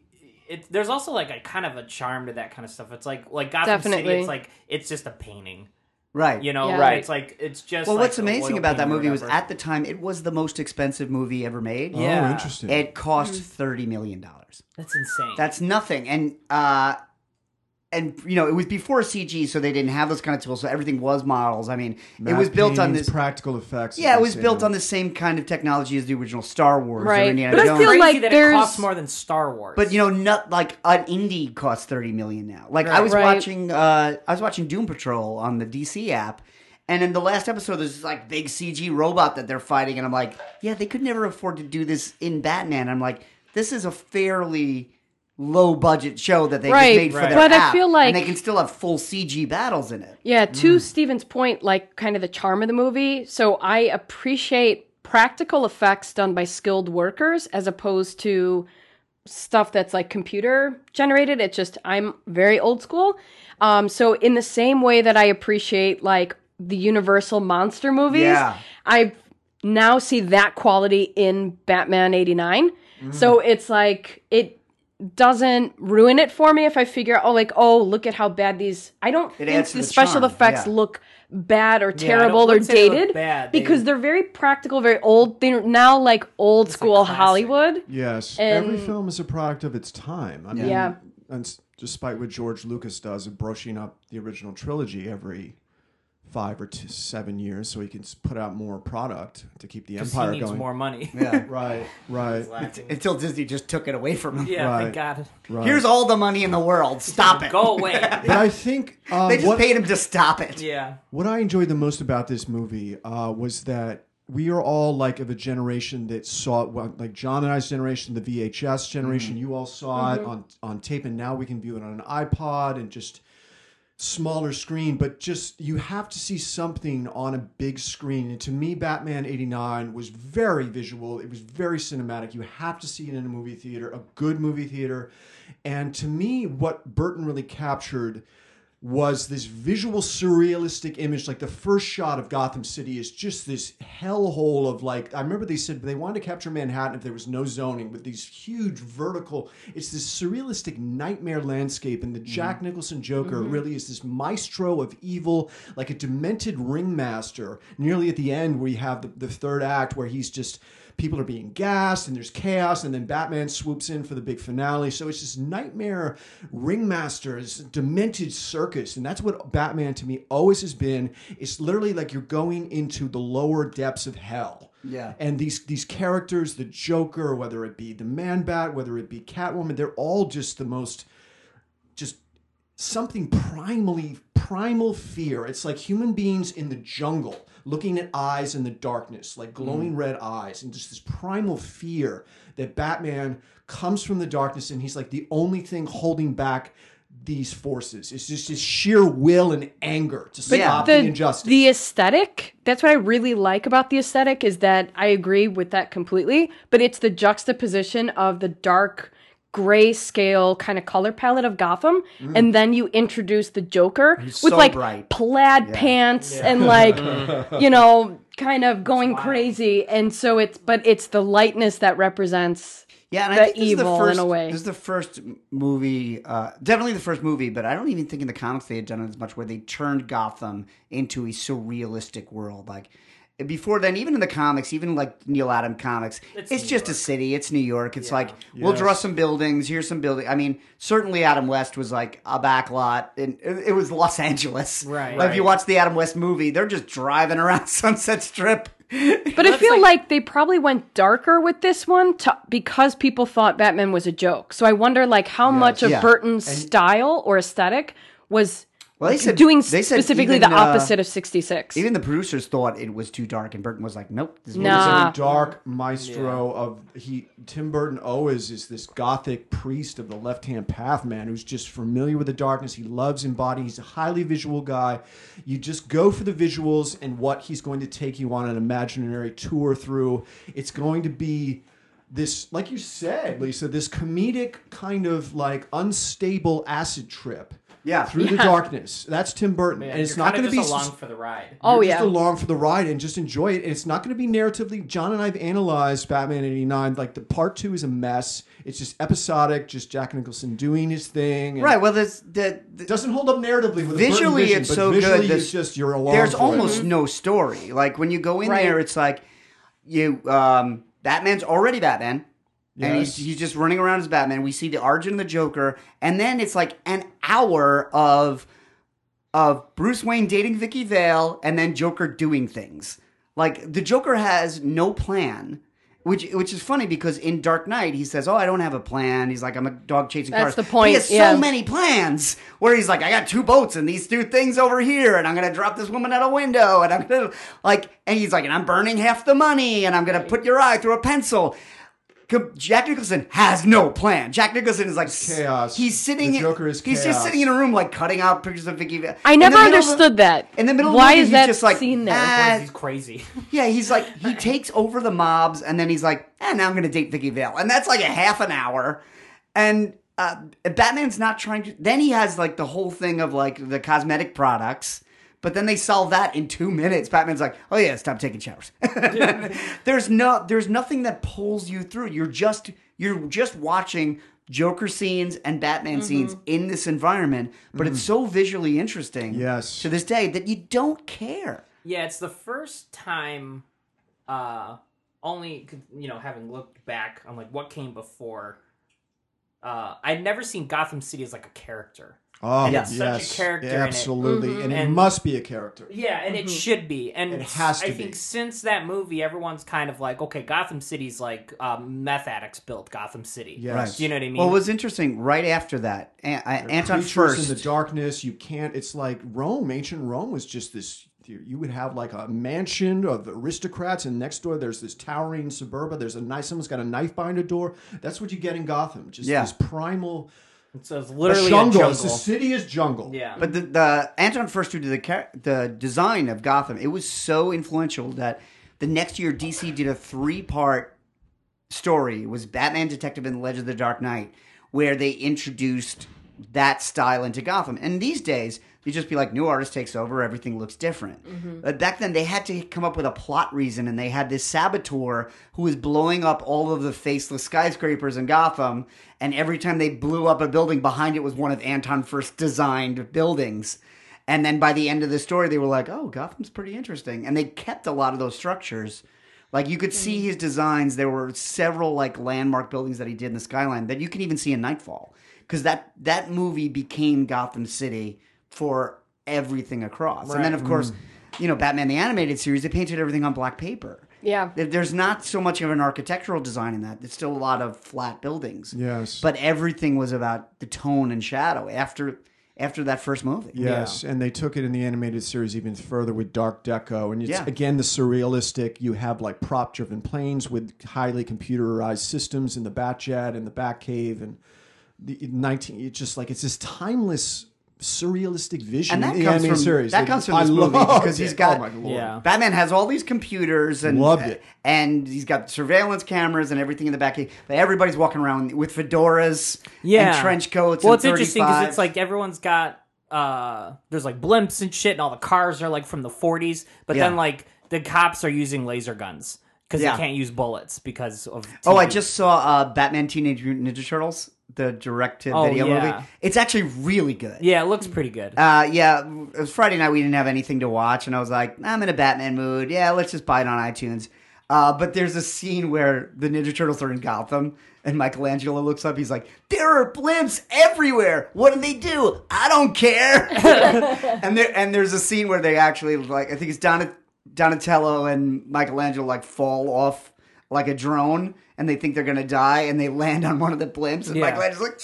it. There's also like a kind of a charm to that kind of stuff. It's like like Gotham Definitely. City. It's like it's just a painting. Right. You know, Yeah. Right. It's like it's just. Well, like what's amazing about that movie was at the time it was the most expensive movie ever made. Yeah. Oh, interesting. It cost Mm-hmm. thirty million dollars. that's insane. That's nothing. And uh and you know, it was before CG, so they didn't have those kind of tools. So everything was models. I mean, it was built on paintings, this. practical effects. Yeah, it was say built now. on the same kind of technology as the original Star Wars or Right. Indiana But I feel like that there's- it costs more than Star Wars. But you know, not like an indie costs thirty million now. Like I was Right. watching, uh, I was watching Doom Patrol on the DC app, and in the last episode, there's this like big CG robot that they're fighting, and I'm like, yeah, they could never afford to do this in Batman. I'm like, this is a fairly low budget show that they just Right, made for right. their But I app, feel like- and they can still have full CG battles in it. Yeah, to Mm. Steven's point, like kind of the charm of the movie. So I appreciate practical effects done by skilled workers as opposed to stuff that's like computer generated. It's just I'm very old school. Um, so in the same way that I appreciate like the Universal monster movies, Yeah. I now see that quality in Batman 89. So it's like it doesn't ruin it for me if I figure out, oh, like, oh, look at how bad these. I don't think the the special charm, effects yeah. look bad or I don't- terrible or wouldn't they dated bad. They- because they're very practical, very old. They're now like old school classic. Hollywood. Yes, And- every film is a product of its time. I mean, Yeah. and despite what George Lucas does of brushing up the original trilogy every five or two, seven years, so he can put out more product to keep the empire he needs going. more money. Yeah. Right, right, Until Disney just took it away from him. yeah, Right. thank God. right. Here's all the money in the world. Stop it. Go away. but I think um, They just what, paid him to stop it. yeah. what I enjoyed the most about this movie uh, was that we are all like of a generation that saw it, like John and I's generation, the VHS generation. You all saw it on on tape, and now we can view it on an iPod and just smaller screen. But just you have to see something on a big screen. And to me, Batman '89 was very visual. It was very cinematic. You have to see it in a movie theater, a good movie theater. And to me, what Burton really captured was this visual surrealistic image like the first shot of gotham city is just this hellhole of like i remember they said they wanted to capture manhattan if there was no zoning with these huge vertical it's this surrealistic nightmare landscape and the mm-hmm. jack nicholson joker mm-hmm. really is this maestro of evil like a demented ringmaster nearly at the end where you have the, the third act where he's just people are being gassed and there's chaos, and then Batman swoops in for the big finale. So it's this nightmare ringmaster, this demented circus, and that's what Batman to me always has been. It's literally like you're going into the lower depths of hell. Yeah. And these these characters, the Joker, whether it be the Man Bat, whether it be Catwoman, they're all just the most just something primally primal fear. It's like human beings in the jungle looking at eyes in the darkness, like glowing mm. red eyes, and just this primal fear that Batman comes from the darkness and he's like the only thing holding back these forces. It's just his sheer will and anger to stop the, the injustice. the aesthetic that's what i really like about the aesthetic is that i agree with that completely but it's the juxtaposition of the dark gray scale kind of color palette of gotham and then you introduce the joker with so like bright. plaid pants and like you know kind of going crazy and so it's but it's the lightness that represents Yeah, and the I think this is the evil in a way. This is the first movie, uh, definitely the first movie, but I don't even think in the comics they had done it as much where they turned Gotham into a surrealistic world. Like before then, even in the comics, even like Neal Adam comics, it's, It's New just a city. It's New York. It's like we'll draw some buildings. Here's some building. I mean, certainly Adam West was like a backlot, and it, it was Los Angeles. Right. Like if you watch the Adam West movie, they're just driving around Sunset Strip. But I feel like, they probably went darker with this one to, because people thought Batman was a joke. So I wonder, like, how much of Yeah. Burton's style or aesthetic was Well, they said doing they said specifically even, the uh, opposite of '66. Even the producers thought it was too dark, and Burton was like, "Nope, this movie's Nah. A dark maestro of he Tim Burton always is this gothic priest of the left hand path man who's just familiar with the darkness. He loves embodying. He's a highly visual guy. You just go for the visuals and what he's going to take you on an imaginary tour through. It's going to be this, like you said, Lisa, this comedic kind of like unstable acid trip. Yeah. through the darkness. That's Tim Burton, and it's You're not kinda going to be just s- along for the ride. oh you're yeah, just along for the ride and just enjoy it. And it's not going to be narratively. John and I have analyzed Batman '89. Like the part two is a mess. It's just episodic, just Jack Nicholson doing his thing. and right. Well, there's the, the It doesn't hold up narratively with a Burton visually vision, it's but so visually good. that It's just you're along. There's for almost it. no story. Like when you go in Right. there, it's like you um, Batman's already Batman. And he's, Yes. he's just running around as Batman. We see the origin of the Joker, and then it's like an hour of of Bruce Wayne dating Vicki Vale, and then Joker doing things. Like the Joker has no plan, which which is funny because in Dark Knight he says, "Oh, I don't have a plan." He's like, "I'm a dog chasing That's cars." the point, He has yeah. so many plans where he's like, "I got two boats and these two things over here, and I'm gonna drop this woman out a window, and I'm gonna like," and he's like, "And I'm burning half the money, and I'm gonna put your eye through a pencil." Jack Nicholson has no plan. Jack Nicholson is like chaos. He's sitting. The Joker is He's just sitting in a room like cutting out pictures of Vicki. Vale. I never middle of understood that. In the middle of Why the movie, is he's that just like, scene there? "Ah." He's crazy. Yeah, he's like he takes over the mobs, and then he's like, "Eh, now I'm going to date Vicki Vale," and that's like a half an hour. And uh, Batman's not trying to. Then he has like the whole thing of like the cosmetic products. But then they solve that in two minutes. Batman's like, "Oh yeah, stop taking showers." there's no, there's nothing that pulls you through. You're just, you're just watching Joker scenes and Batman scenes in this environment. But it's so visually interesting, Yes. to this day that you don't care. Yeah, it's the first time, uh, only you know, having looked back on like what came before. Uh, I'd never seen Gotham City as like a character. Oh, And yes, such a character in it. absolutely, and it must be a character. Yeah, and it should be, and It has to be. I be. think since that movie, everyone's kind of like, okay, Gotham City's like um, meth addicts built Gotham City. Yes. you know what I mean? Well, it was interesting. Right after that, A- uh, Anton Furst. in the darkness. You can't. It's like Rome. Ancient Rome was just this. You would have like a mansion of aristocrats, and next door there's this towering suburba. There's a nice. Someone's got a knife behind a door. That's what you get in Gotham. Just Yeah. this primal so it's a literally a jungle. jungle. It's the city is jungle. Yeah, But the, the Anton Furst who did the the design of Gotham, it was so influential that the next year DC did a three part story. It was Batman Detective and the Legend of the Dark Knight, where they introduced that style into Gotham. And these days, you just be like, new artist takes over, everything looks different. Mm-hmm. But back then, they had to come up with a plot reason, and they had this saboteur who was blowing up all of the faceless skyscrapers in Gotham. And every time they blew up a building, behind it was one of Anton Furst designed buildings. And then by the end of the story, they were like, oh, Gotham's pretty interesting. And they kept a lot of those structures Like you could see mm-hmm. his designs. There were several like landmark buildings that he did in the skyline that you can even see in Knightfall because that that movie became Gotham City for everything across. And then of course, mm-hmm. you know, Batman the animated series, they painted everything on black paper. Yeah. There's not so much of an architectural design in that. It's still a lot of flat buildings. Yes. But everything was about the tone and shadow after after that first movie. Yes, and they took it in the animated series even further with Dark Deco, and it's Yeah. again the surrealistic. You have like prop-driven planes with highly computerized systems in the Batjet and the Batcave, and the nineteen. It's just like it's this timeless, surrealistic vision. And that in the comes animated from series. that comes from I this movie loved because he's got Oh my lord! Yeah. Batman has all these computers and Loved it. and he's got surveillance cameras and everything in the back. But everybody's walking around with fedoras yeah. and trench coats. Well, and it's interesting because it's like everyone's got uh, there's like blimps and shit, and all the cars are like from the 40s, but Yeah. then like the cops are using laser guns because Yeah. they can't use bullets because of. Oh, I just saw uh, Batman Teenage Mutant Ninja Turtles, the direct to Oh, video yeah. movie. It's actually really good. yeah, it looks pretty good. Uh, yeah, it was Friday night. We didn't have anything to watch, and I was like, I'm in a Batman mood. Yeah, let's just buy it on iTunes. Uh, but there's a scene where the Ninja Turtles are in Gotham, and Michelangelo looks up. He's like, "There are blimps everywhere. What do they do? I don't care." and there, and there's a scene where they actually like, I think it's Don, Donatello and Michelangelo like fall off like a drone, and they think they're gonna die, and they land on one of the blimps, and Yeah. Michelangelo's like,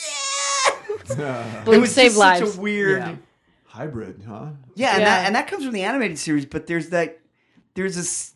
"Yeah." it Blimps was save just such a weird. Yeah. Hybrid, huh? Yeah, and Yeah. that and that comes from the animated series, but there's that there's this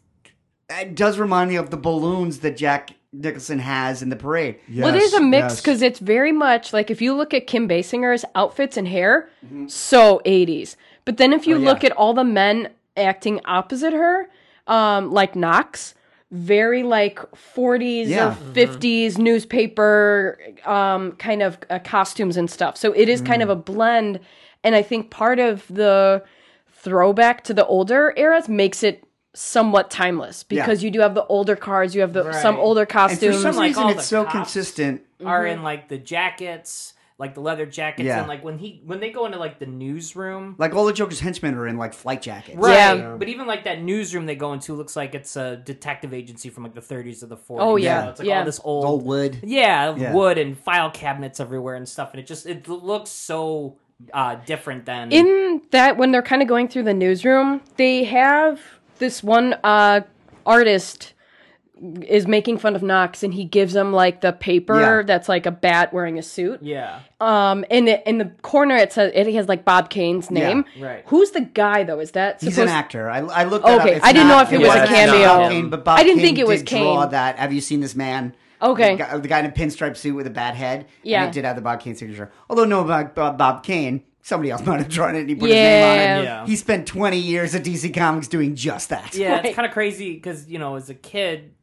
it does remind me of the balloons that Jack Nicholson has in the parade. Yes, well, it is a mix yes. because it's very much like if you look at Kim Basinger's outfits and hair, Mm-hmm. so 80s. But then if you Oh, yeah. look at all the men acting opposite her, um, like Knox, very like 40s Yeah. or 50s newspaper um, kind of uh, costumes and stuff. So it is kind of Mm. a blend. And I think part of the throwback to the older eras makes it somewhat timeless because you do have the older cars, you have the some Right. older And for costumes. some like reason all it's so consistent. are in like the jackets, like the leather jackets, Yeah. and like when he when they go into like the newsroom. Like all the Joker's henchmen are in like flight jackets. Right, Yeah. but even like that newsroom they go into looks like it's a detective agency from like the 30s or the 40s. Oh, you yeah. know? it's like Yeah. all this It's old, wood. yeah, Yeah. wood and file cabinets everywhere and stuff, and it just it looks so uh different than in that when they're kind of going through the newsroom they have this one uh artist is making fun of Knox and he gives him like the paper Yeah. that's like a bat wearing a suit. yeah. Um in the in the corner it says it has like Bob Kane's name. right. Who's the guy though? Is that He's an actor. I, I looked that Okay, up. I didn't not- know if it was a wasn't cameo. Bob Kane, but Bob I didn't Kane think it was did draw that. Have you seen this man? Okay. The guy, the guy in a pinstripe suit with a bad head. Yeah. And it did have the Bob Kane signature. Although no Bob, Bob, Bob Kane, somebody else might have drawn it and he put his name on Yeah. it. Yeah. He spent 20 years at DC Comics doing just that. Yeah, Right. it's kind of crazy because you know, as a kid,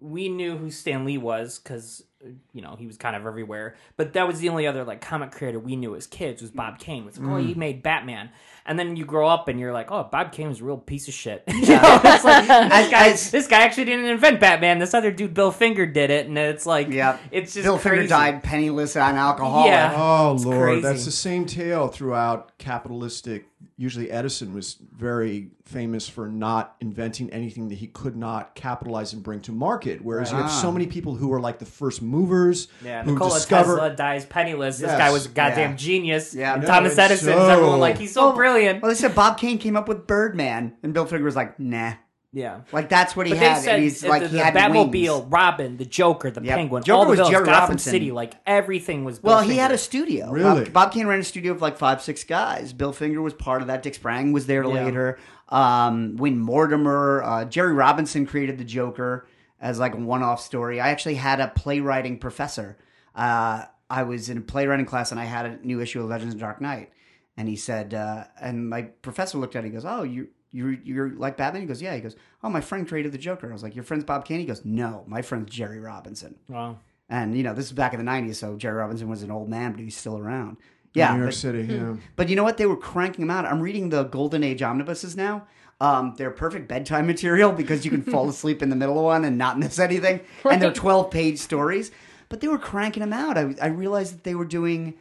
we knew who Stan Lee was because you know he was kind of everywhere. But that was the only other like comic creator we knew as kids was Bob mm. Kane. Was like, oh, he mm. made Batman, and then you grow up and you're like, oh, Bob Kane was a real piece of shit. you know, it's like this guy, this guy actually didn't invent Batman. This other dude, Bill Finger, did it, and it's like, yeah, it's just Bill crazy. Finger died penniless on alcohol. Yeah. Oh It's lord, crazy. that's the same tale throughout capitalistic. Usually, Edison was very famous for not inventing anything that he could not capitalize and bring to market. Whereas you have so ah. many people who are like the first movers Yeah, who Nikola discover. Tesla dies penniless. This guy was a goddamn Yeah. genius. Yeah. And No, Thomas Edison, so- everyone like he's so brilliant. Well, they said Bob Kane came up with Birdman, and Bill Finger was like, nah. Yeah. Like, that's what he But had. they said he's like, the, he the had Batmobile, wings. Robin, the Joker, the Yep. Penguin, Joker all the was villains, Jerry Gotham Robinson. City, like everything was. Bill Well, he had a studio. Really? Bob, Bob Kane ran a studio of like five, six guys. Bill Finger was part of that. Dick Sprang was there Yeah. later. Um, Wayne Mortimer, uh, Jerry Robinson created the Joker as like a one-off story. I actually had a playwriting professor. Uh, I was in a playwriting class and I had a new issue of Legends of Dark Knight, and he said, uh, and my professor looked at it. He goes, "Oh, you." You're, you're like Batman? He goes, Yeah. He goes, Oh, my friend created the Joker. I was like, Your friend's Bob Kane? He goes, No, my friend's Jerry Robinson. Wow. And you know, this is back in the '90s, so Jerry Robinson was an old man, but he's still around. Yeah, New York but, City. Yeah. but you know what? They were cranking them out. I'm reading the Golden Age omnibuses now. Um, they're perfect bedtime material because you can fall asleep in the middle of one and not miss anything. And they're 12 page stories. But they were cranking them out. I, I realized that they were doing,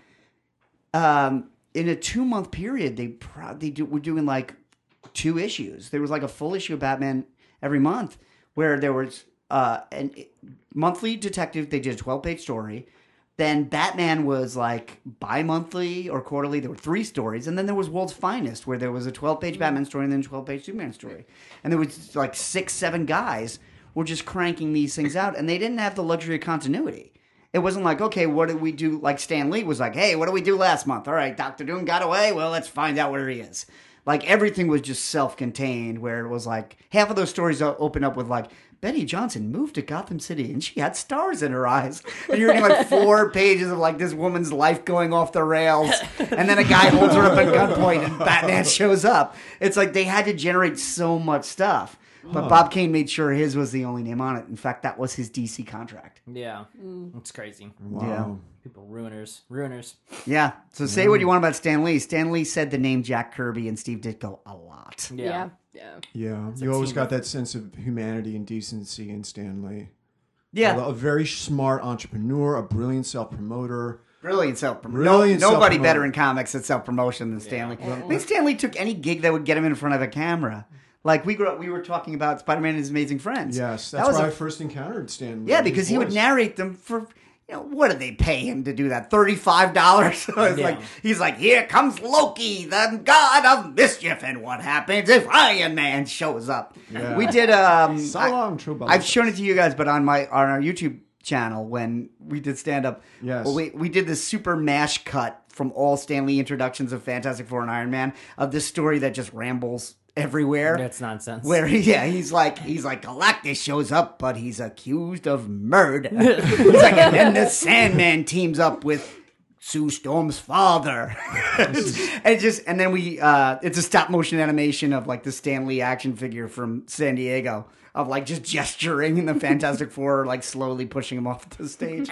um, in a two month period, they pro- they do, were doing like two issues. There was like a full issue of Batman every month where there was uh, an monthly detective. They did a twelve page story. Then Batman was like bi-monthly or quarterly. There were three stories, and then there was World's Finest, where there was a twelve-page Batman story and then a twelve-page Superman story, and there was like six, seven guys were just cranking these things out, and they didn't have the luxury of continuity. It wasn't like, okay, what did we do? Like Stan Lee was like, hey, what did we do last month? All right, Doctor Doom got away. Well, let's find out where he is. Like everything was just self-contained, where it was like half of those stories o- open up with like Betty Johnson moved to Gotham City and she had stars in her eyes, and you're reading like four pages of like this woman's life going off the rails, and then a guy holds her up at gunpoint and Batman shows up. It's like they had to generate so much stuff. But Bob Kane made sure his was the only name on it. In fact, that was his DC contract. Yeah, mm. it's crazy. Wow. People ruiners, ruiners. Yeah. So say what you want about Stan Lee. Stan Lee said the name Jack Kirby and Steve Ditko a lot. Yeah. Yeah. Yeah. Yeah, you always got that sense of humanity and decency in Stan Lee. Yeah. A very smart entrepreneur, a brilliant self promoter. Brilliant self promotion. Brilliant no, nobody self-promotion. better in comics at self promotion than Stan Lee. I think Stan Lee took any gig that would get him in front of a camera. Like we grew up, we were talking about Spider Man and His Amazing Friends. Yes, That that's was where a- I first encountered Stan Lee. Yeah, because he would narrate them for you know what did they pay him to do that? Thirty five dollars. so it's Yeah. like he's like, here comes Loki, the god of mischief, and what happens if Iron Man shows up? Yeah. We did. Um, So I- long, True I've shown it to you guys, but on my on our YouTube channel when we did stand up, Yes. well, we we did this super mash cut from all Stan Lee introductions of Fantastic Four and Iron Man of this story that just rambles everywhere. That's nonsense. Where he, yeah, he's like he's like Galactus shows up, but he's accused of murder. he's like, and then the Sandman teams up with Sue Storm's father. and just and then we uh it's a stop motion animation of like the Stan Lee action figure from San Diego of like just gesturing and the Fantastic Four like slowly pushing him off the stage.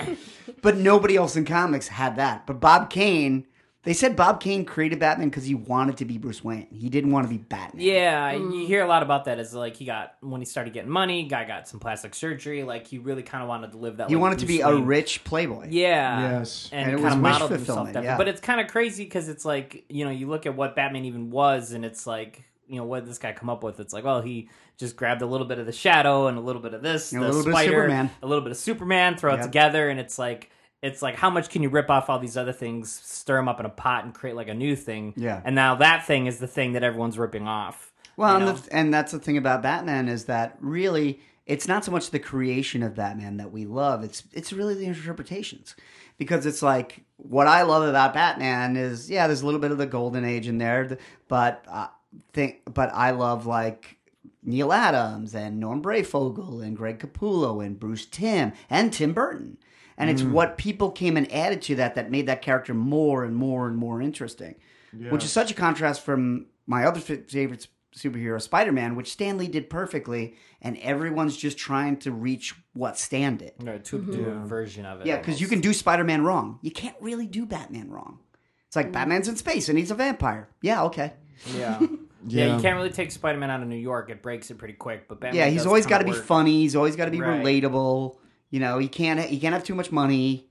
but nobody else in comics had that. But Bob Kane they said Bob Kane created Batman because he wanted to be Bruce Wayne. He didn't want to be Batman. Yeah, you mm. hear a lot about that. As like he got when he started getting money, guy got some plastic surgery. Like he really kind of wanted to live that. Life. He like, wanted to Bruce be a rich playboy. Yeah. Yes. And, And it he was kind of wish modeled himself fulfillment, that yeah. But it's kind of crazy because it's like, you know, you look at what Batman even was and it's like, you know, what did this guy come up with? It's like, well, he just grabbed a little bit of the shadow and a little bit of this, And a the little bit of spider, Superman. a little bit of Superman, throw it together, and it's like, it's like, how much can you rip off all these other things, stir them up in a pot, and create like a new thing? Yeah. And now that thing is the thing that everyone's ripping off. Well, and, the, and that's the thing about Batman is that really it's not so much the creation of Batman that we love. It's it's really the interpretations because it's like what I love about Batman is yeah, there's a little bit of the golden age in there, but uh, think but I love like Neal Adams and Norm Breyfogle and Greg Capullo and Bruce Timm and Tim Burton. And it's mm. what people came and added to that that made that character more and more and more interesting. Which is such a contrast from my other fa- favorite superhero, Spider Man, which Stan Lee did perfectly, and everyone's just trying to reach what Stan did. Or to mm-hmm. do a version of it. Yeah, because you can do Spider Man wrong. You can't really do Batman wrong. It's like mm. Batman's in space and he's a vampire. Yeah, okay. Yeah. yeah. Yeah. you can't really take Spider Man out of New York. It breaks it pretty quick. But Batman Yeah, he's always got to be funny. He's always got to be Right. relatable. You know, he can't he can't have too much money.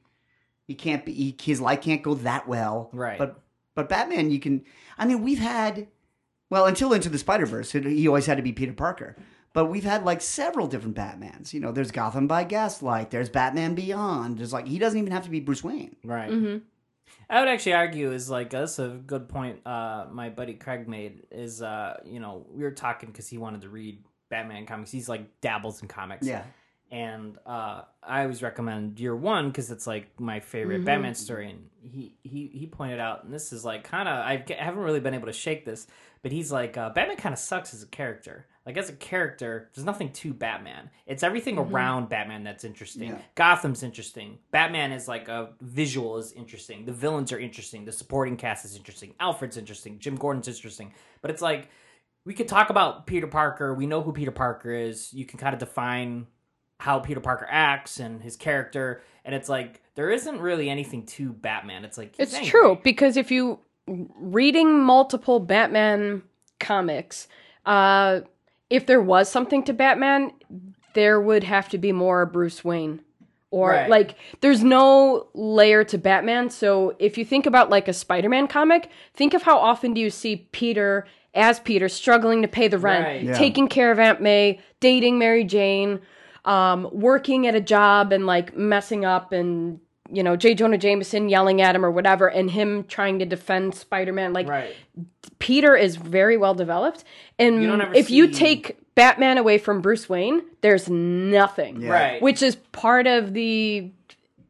He can't be he, his life can't go that well. Right. But but Batman, you can. I mean, we've had well until Into the Spider Verse, he always had to be Peter Parker. But we've had like several different Batmans. You know, there's Gotham by Gaslight. There's Batman Beyond. There's like he doesn't even have to be Bruce Wayne. Right. I would actually argue is like that's a good point. Uh, my buddy Craig made is uh, you know we were talking because he wanted to read Batman comics. He's like dabbles in comics. Yeah. And uh, I always recommend Year One because it's like my favorite Batman story. And he he he pointed out, and this is like kind of I haven't really been able to shake this, but he's like uh, Batman kind of sucks as a character. Like as a character, there's nothing to Batman. It's everything around Batman that's interesting. Yeah. Gotham's interesting. Batman is like a visual is interesting. The villains are interesting. The supporting cast is interesting. Alfred's interesting. Jim Gordon's interesting. But it's like we could talk about Peter Parker. We know who Peter Parker is. You can kind of define how Peter Parker acts and his character, and it's like there isn't really anything to Batman. It's like It's angry. true because if you reading multiple Batman comics, uh, if there was something to Batman, there would have to be more Bruce Wayne. Or Right. like there's no layer to Batman. So if you think about like a Spider-Man comic, think of how often do you see Peter as Peter, struggling to pay the rent, Right. Yeah. taking care of Aunt May, dating Mary Jane, um, working at a job and like messing up and you know J. Jonah Jameson yelling at him or whatever, and him trying to defend Spider Man. Like Right. Peter is very well developed, and You don't if you see- take Batman away from Bruce Wayne, there's nothing. Yeah. Right. Which is part of the.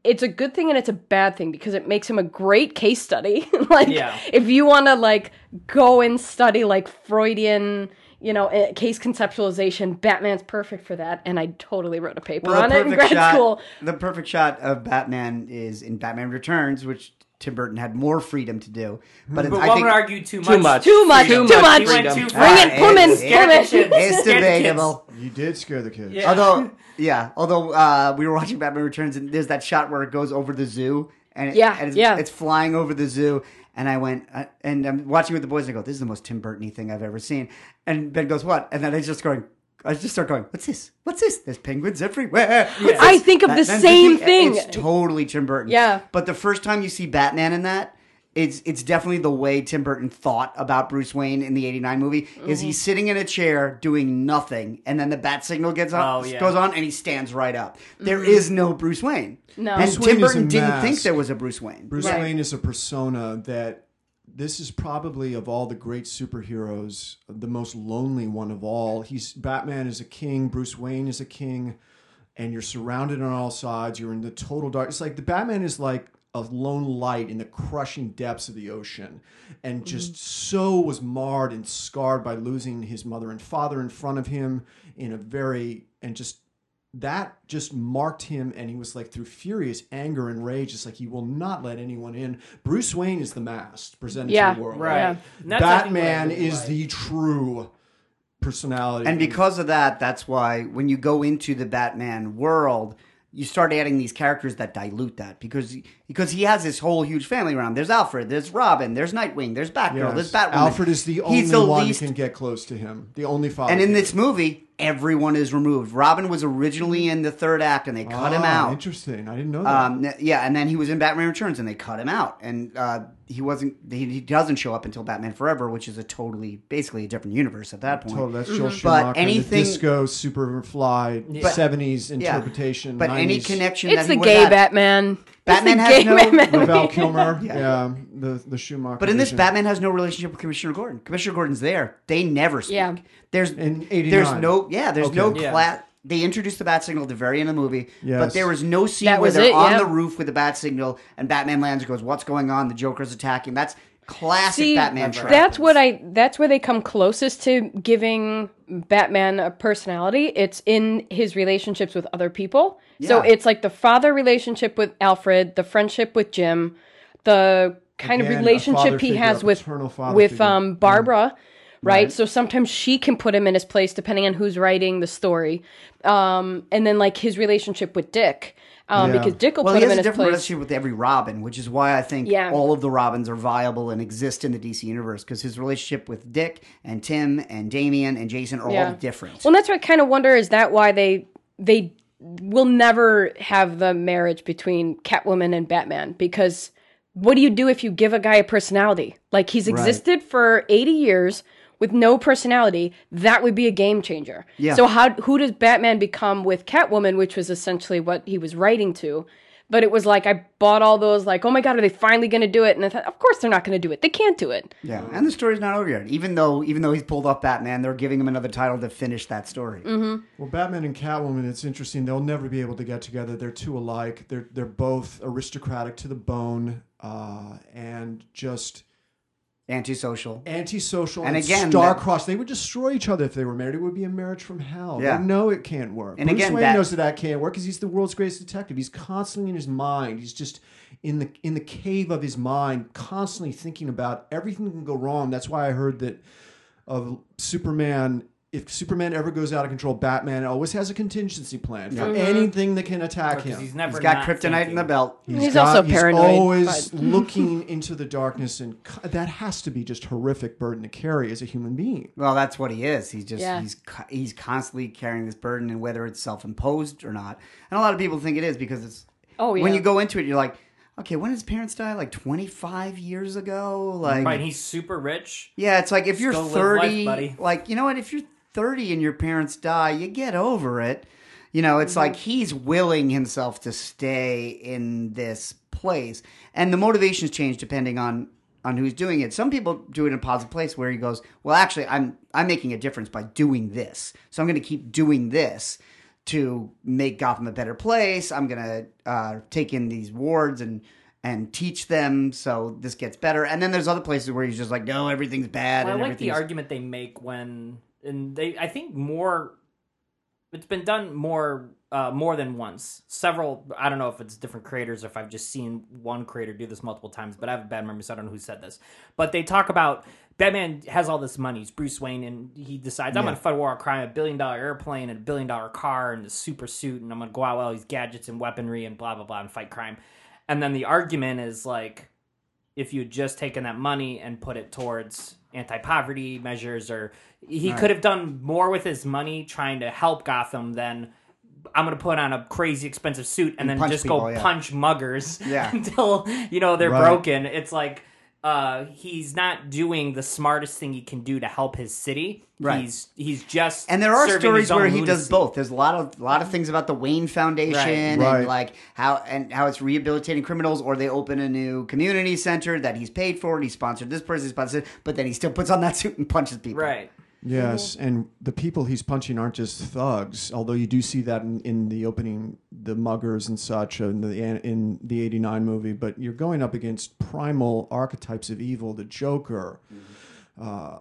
It's a good thing and it's a bad thing because it makes him a great case study. like, Yeah. if you want to like go and study like Freudian, you know, case conceptualization, Batman's perfect for that. And I totally wrote a paper Well, on it in grad shot, school. the perfect shot of Batman is in Batman Returns, which Tim Burton had more freedom to do. But, But I one think would argue too much. Too much. Too much, Freedom. too much. He went Freedom. too Bring it, Pullman, it's, Scared Pullman. it's Scared the kids. debatable. You did scare the kids. Yeah. Although, yeah, although uh, we were watching Batman Returns, and there's that shot where it goes over the zoo, and, it, Yeah, and it's, yeah. it's flying over the zoo. And I went, uh, and I'm watching with the boys, and I go, "This is the most Tim Burton-y thing I've ever seen." And Ben goes, "What?" And then I just going, I just start going, "What's this? What's this? There's penguins everywhere." What's I this?" think of the Batman's same just- thing. It's totally Tim Burton. Yeah. But the first time you see Batman in that, it's it's definitely the way Tim Burton thought about Bruce Wayne in the '89 movie. Is Mm-hmm. he's sitting in a chair doing nothing, and then the bat signal gets up, Oh, yeah. goes on, and he stands right up. There Mm-hmm. is no Bruce Wayne. No. and Bruce Tim Wayne Burton didn't mask. think there was a Bruce Wayne. Bruce Right. Wayne is a persona that this is probably of all the great superheroes the most lonely one of all. He's Batman is a king, Bruce Wayne is a king, and you're surrounded on all sides. You're in the total dark. It's like the Batman is like a lone light in the crushing depths of the ocean, and mm-hmm. just so was marred and scarred by losing his mother and father in front of him in a very and just that just marked him and he was like through furious anger and rage it's like he will not let anyone in bruce wayne is the mask presented Yeah, to the world Right. Yeah. And that's, I think, what I batman is like. the true personality And because of that, that's why when you go into the Batman world, you start adding these characters that dilute that because because he has this whole huge family around. There's Alfred, there's Robin, there's Nightwing, there's Batgirl, Yes. there's Batwoman. alfred is the only the one least who can get close to him the only father And in this movie, everyone is removed. Robin was originally in the third act, and they cut him Ah, out. interesting i didn't know that Um, yeah, and then he was in Batman Returns, and they cut him out, and uh, he wasn't. He, he doesn't show up until Batman Forever, which is a totally, basically a different universe at that point. Totally, that's Joel Mm-hmm. But anything- the disco superfly But- 70s Yeah. interpretation. But any connection It's that the he gay have- Batman. Batman it's has no- Batman. With Val Kilmer, Yeah. yeah, the the Schumacher. But in this, vision. Batman has no relationship with Commissioner Gordon. Commissioner Gordon's there. They never speak. Yeah. There's In 89. there's no yeah. There's no Okay. Yeah. class. They introduced the bat signal at the very end of the movie, but Yes. there was no scene That where they're it, on yeah. the roof with the bat signal and Batman lands and goes, "What's going on?" The Joker's attacking. That's classic See, Batman. trope. that's what I. That's where they come closest to giving Batman a personality. It's in his relationships with other people. So it's like the father relationship with Alfred, the friendship with Jim, the kind Again, of relationship father he has with with um Barbara. Right? Right. so sometimes she can put him in his place depending on who's writing the story, um, and then like his relationship with Dick, um, Yeah. because Dick will Well, put he him has in a his different place. relationship with every Robin, which is why I think Yeah. all of the Robins are viable and exist in the DC universe because his relationship with Dick and Tim and Damian and Jason are all different. Well, that's what I kind of wonder is that why they they will never have the marriage between Catwoman and Batman because what do you do if you give a guy a personality? Like he's existed for 80 years with no personality, that would be a game changer. Yeah. So how who does Batman become with Catwoman, which was essentially what he was writing to? But it was like I bought all those like, oh my god, are they finally going to do it? And I thought, of course they're not going to do it. They can't do it. Yeah, and the story's not over yet. Even though even though he's pulled off Batman, they're giving him another title to finish that story. Mm-hmm. Well, Batman and Catwoman, it's interesting. They'll never be able to get together. They're too alike. They're they're both aristocratic to the bone, uh, and just Antisocial. antisocial And and, again, star-crossed. They would destroy each other if they were married. It would be a marriage from hell. Yeah. They know it can't work. And Bruce again, Wayne that- knows that that can't work because he's the world's greatest detective. He's constantly in his mind. He's just in the in the cave of his mind, constantly thinking about everything that can go wrong. That's why I heard that of Superman. If Superman ever goes out of control, Batman always has a contingency plan for anything that can attack Because him. he's never He's got not kryptonite in the belt. He's also paranoid, He's always but- looking into the darkness, and co- that has to be just horrific burden to carry as a human being. Well, that's what he is. He's just Yeah. he's he's constantly carrying this burden, and whether it's self imposed or not. And a lot of people think it is because it's Oh, yeah. when you go into it, you're like, okay, when did his parents die? Like 25 years ago? Like, Right, he's super rich. yeah, it's like if you're go 30, life, buddy. like, you know what? If you're 30 and your parents die, you get over it. You know, it's like he's willing himself to stay in this place. And the motivations change depending on on who's doing it. Some people do it in a positive place where he goes, "Well, actually, I'm I'm making a difference by doing this. So I'm going to keep doing this to make Gotham a better place. I'm going to uh, take in these wards and and teach them so this gets better. And then there's other places where he's just like, "No, everything's bad." Well, I like the argument they make when, and they, I think more, it's been done more, uh, more than once. Several, I don't know if it's different creators or if I've just seen one creator do this multiple times, but I have a bad memory, so I don't know who said this. But they talk about Batman has all this money. He's Bruce Wayne, and he decides I'm going to fight a war on crime, a billion dollar airplane, and a billion dollar car, and a super suit, and I'm going to go out with all these gadgets and weaponry and blah blah blah and fight crime. And then the argument is like, if you had just taken that money and put it towards anti-poverty measures or he could have done more with his money trying to help Gotham than I'm going to put on a crazy expensive suit and then just people, go yeah. punch muggers Yeah. until you know they're Right. broken. It's like uh, he's not doing the smartest thing he can do to help his city. Right. He's he's just And there are stories where he does both. There's a lot of a lot of things about the Wayne Foundation and Right. like how and how it's rehabilitating criminals, or they open a new community center that he's paid for. And he sponsored this person, he sponsored, but then he still puts on that suit and punches people. Right. Yes, mm-hmm. and the people he's punching aren't just thugs. Although you do see that in, in the opening, the muggers and such uh, in the in the '89 movie. But you're going up against primal archetypes of evil: the Joker, mm-hmm. uh,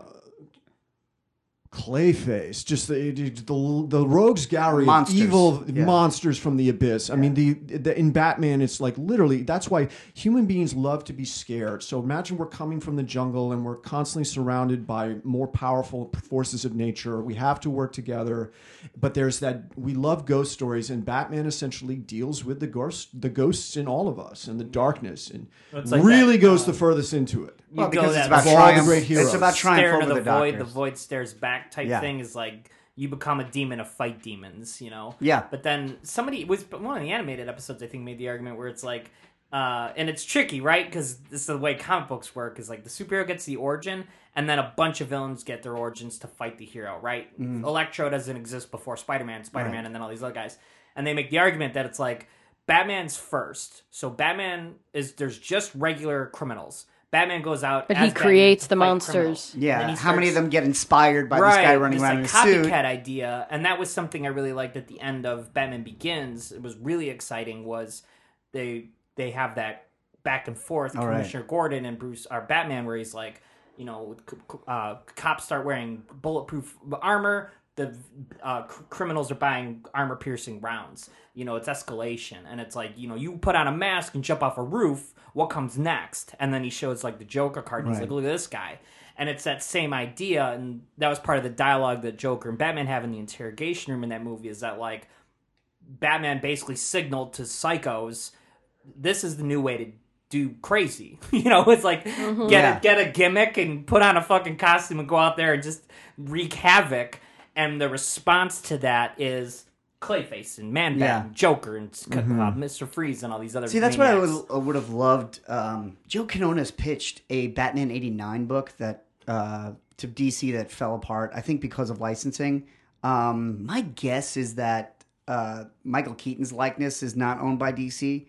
Clayface, just the the, the rogues gallery Monsters. evil Yeah. monsters from the abyss. I mean, the, the in Batman, it's like literally. That's why human beings love to be scared. So imagine we're coming from the jungle and we're constantly surrounded by more powerful forces of nature. We have to work together, but there's that we love ghost stories, and Batman essentially deals with the ghost, the ghosts in all of us, and the darkness, and like really that, goes uh, the furthest into it. You Well, go because that it's about Of all the triumph. great heroes. It's about triumph stare over into the, the, void, the doctors. void stares back type Yeah. thing is like you become a demon to fight demons, you know. Yeah. But then somebody it was one of the animated episodes I think made the argument where it's like, uh, and it's tricky, right? Because this is the way comic books work. Is like the superhero gets the origin, and then a bunch of villains get their origins to fight the hero, right? Electro doesn't exist before Spider Man, Spider Man, and then all these other guys, and they make the argument that it's like Batman's first. So Batman is there's just regular criminals. Batman goes out, But as he Batman creates to the monsters. criminals. Yeah, And he how many of them get inspired by this guy running this, around in a like, suit? copycat idea, and that was something I really liked at the end of Batman Begins. It was really exciting. Was they they have that back and forth, All right. Commissioner Gordon and Bruce are Batman, where he's like, you know, c- c- uh, cops start wearing bulletproof armor. The uh, c- criminals are buying armor piercing rounds. You know, it's escalation, and it's like, you know, you put on a mask and jump off a roof. What comes next? And then he shows like the Joker card. And He's Right. like, look at this guy. And it's that same idea, and that was part of the dialogue that Joker and Batman have in the interrogation room in that movie. Is that like Batman basically signaled to psychos, this is the new way to do crazy. you know, it's like mm-hmm. get Yeah. a get a gimmick and put on a fucking costume and go out there and just wreak havoc. And the response to that is Clayface and Man Bat Yeah. and Joker and uh, Mr. Freeze and all these other. See, that's what I maniacs. would, would have loved. Um, Joe Quinones pitched a Batman '89 book that uh, to DC that fell apart. I think because of licensing. Um, my guess is that uh, Michael Keaton's likeness is not owned by DC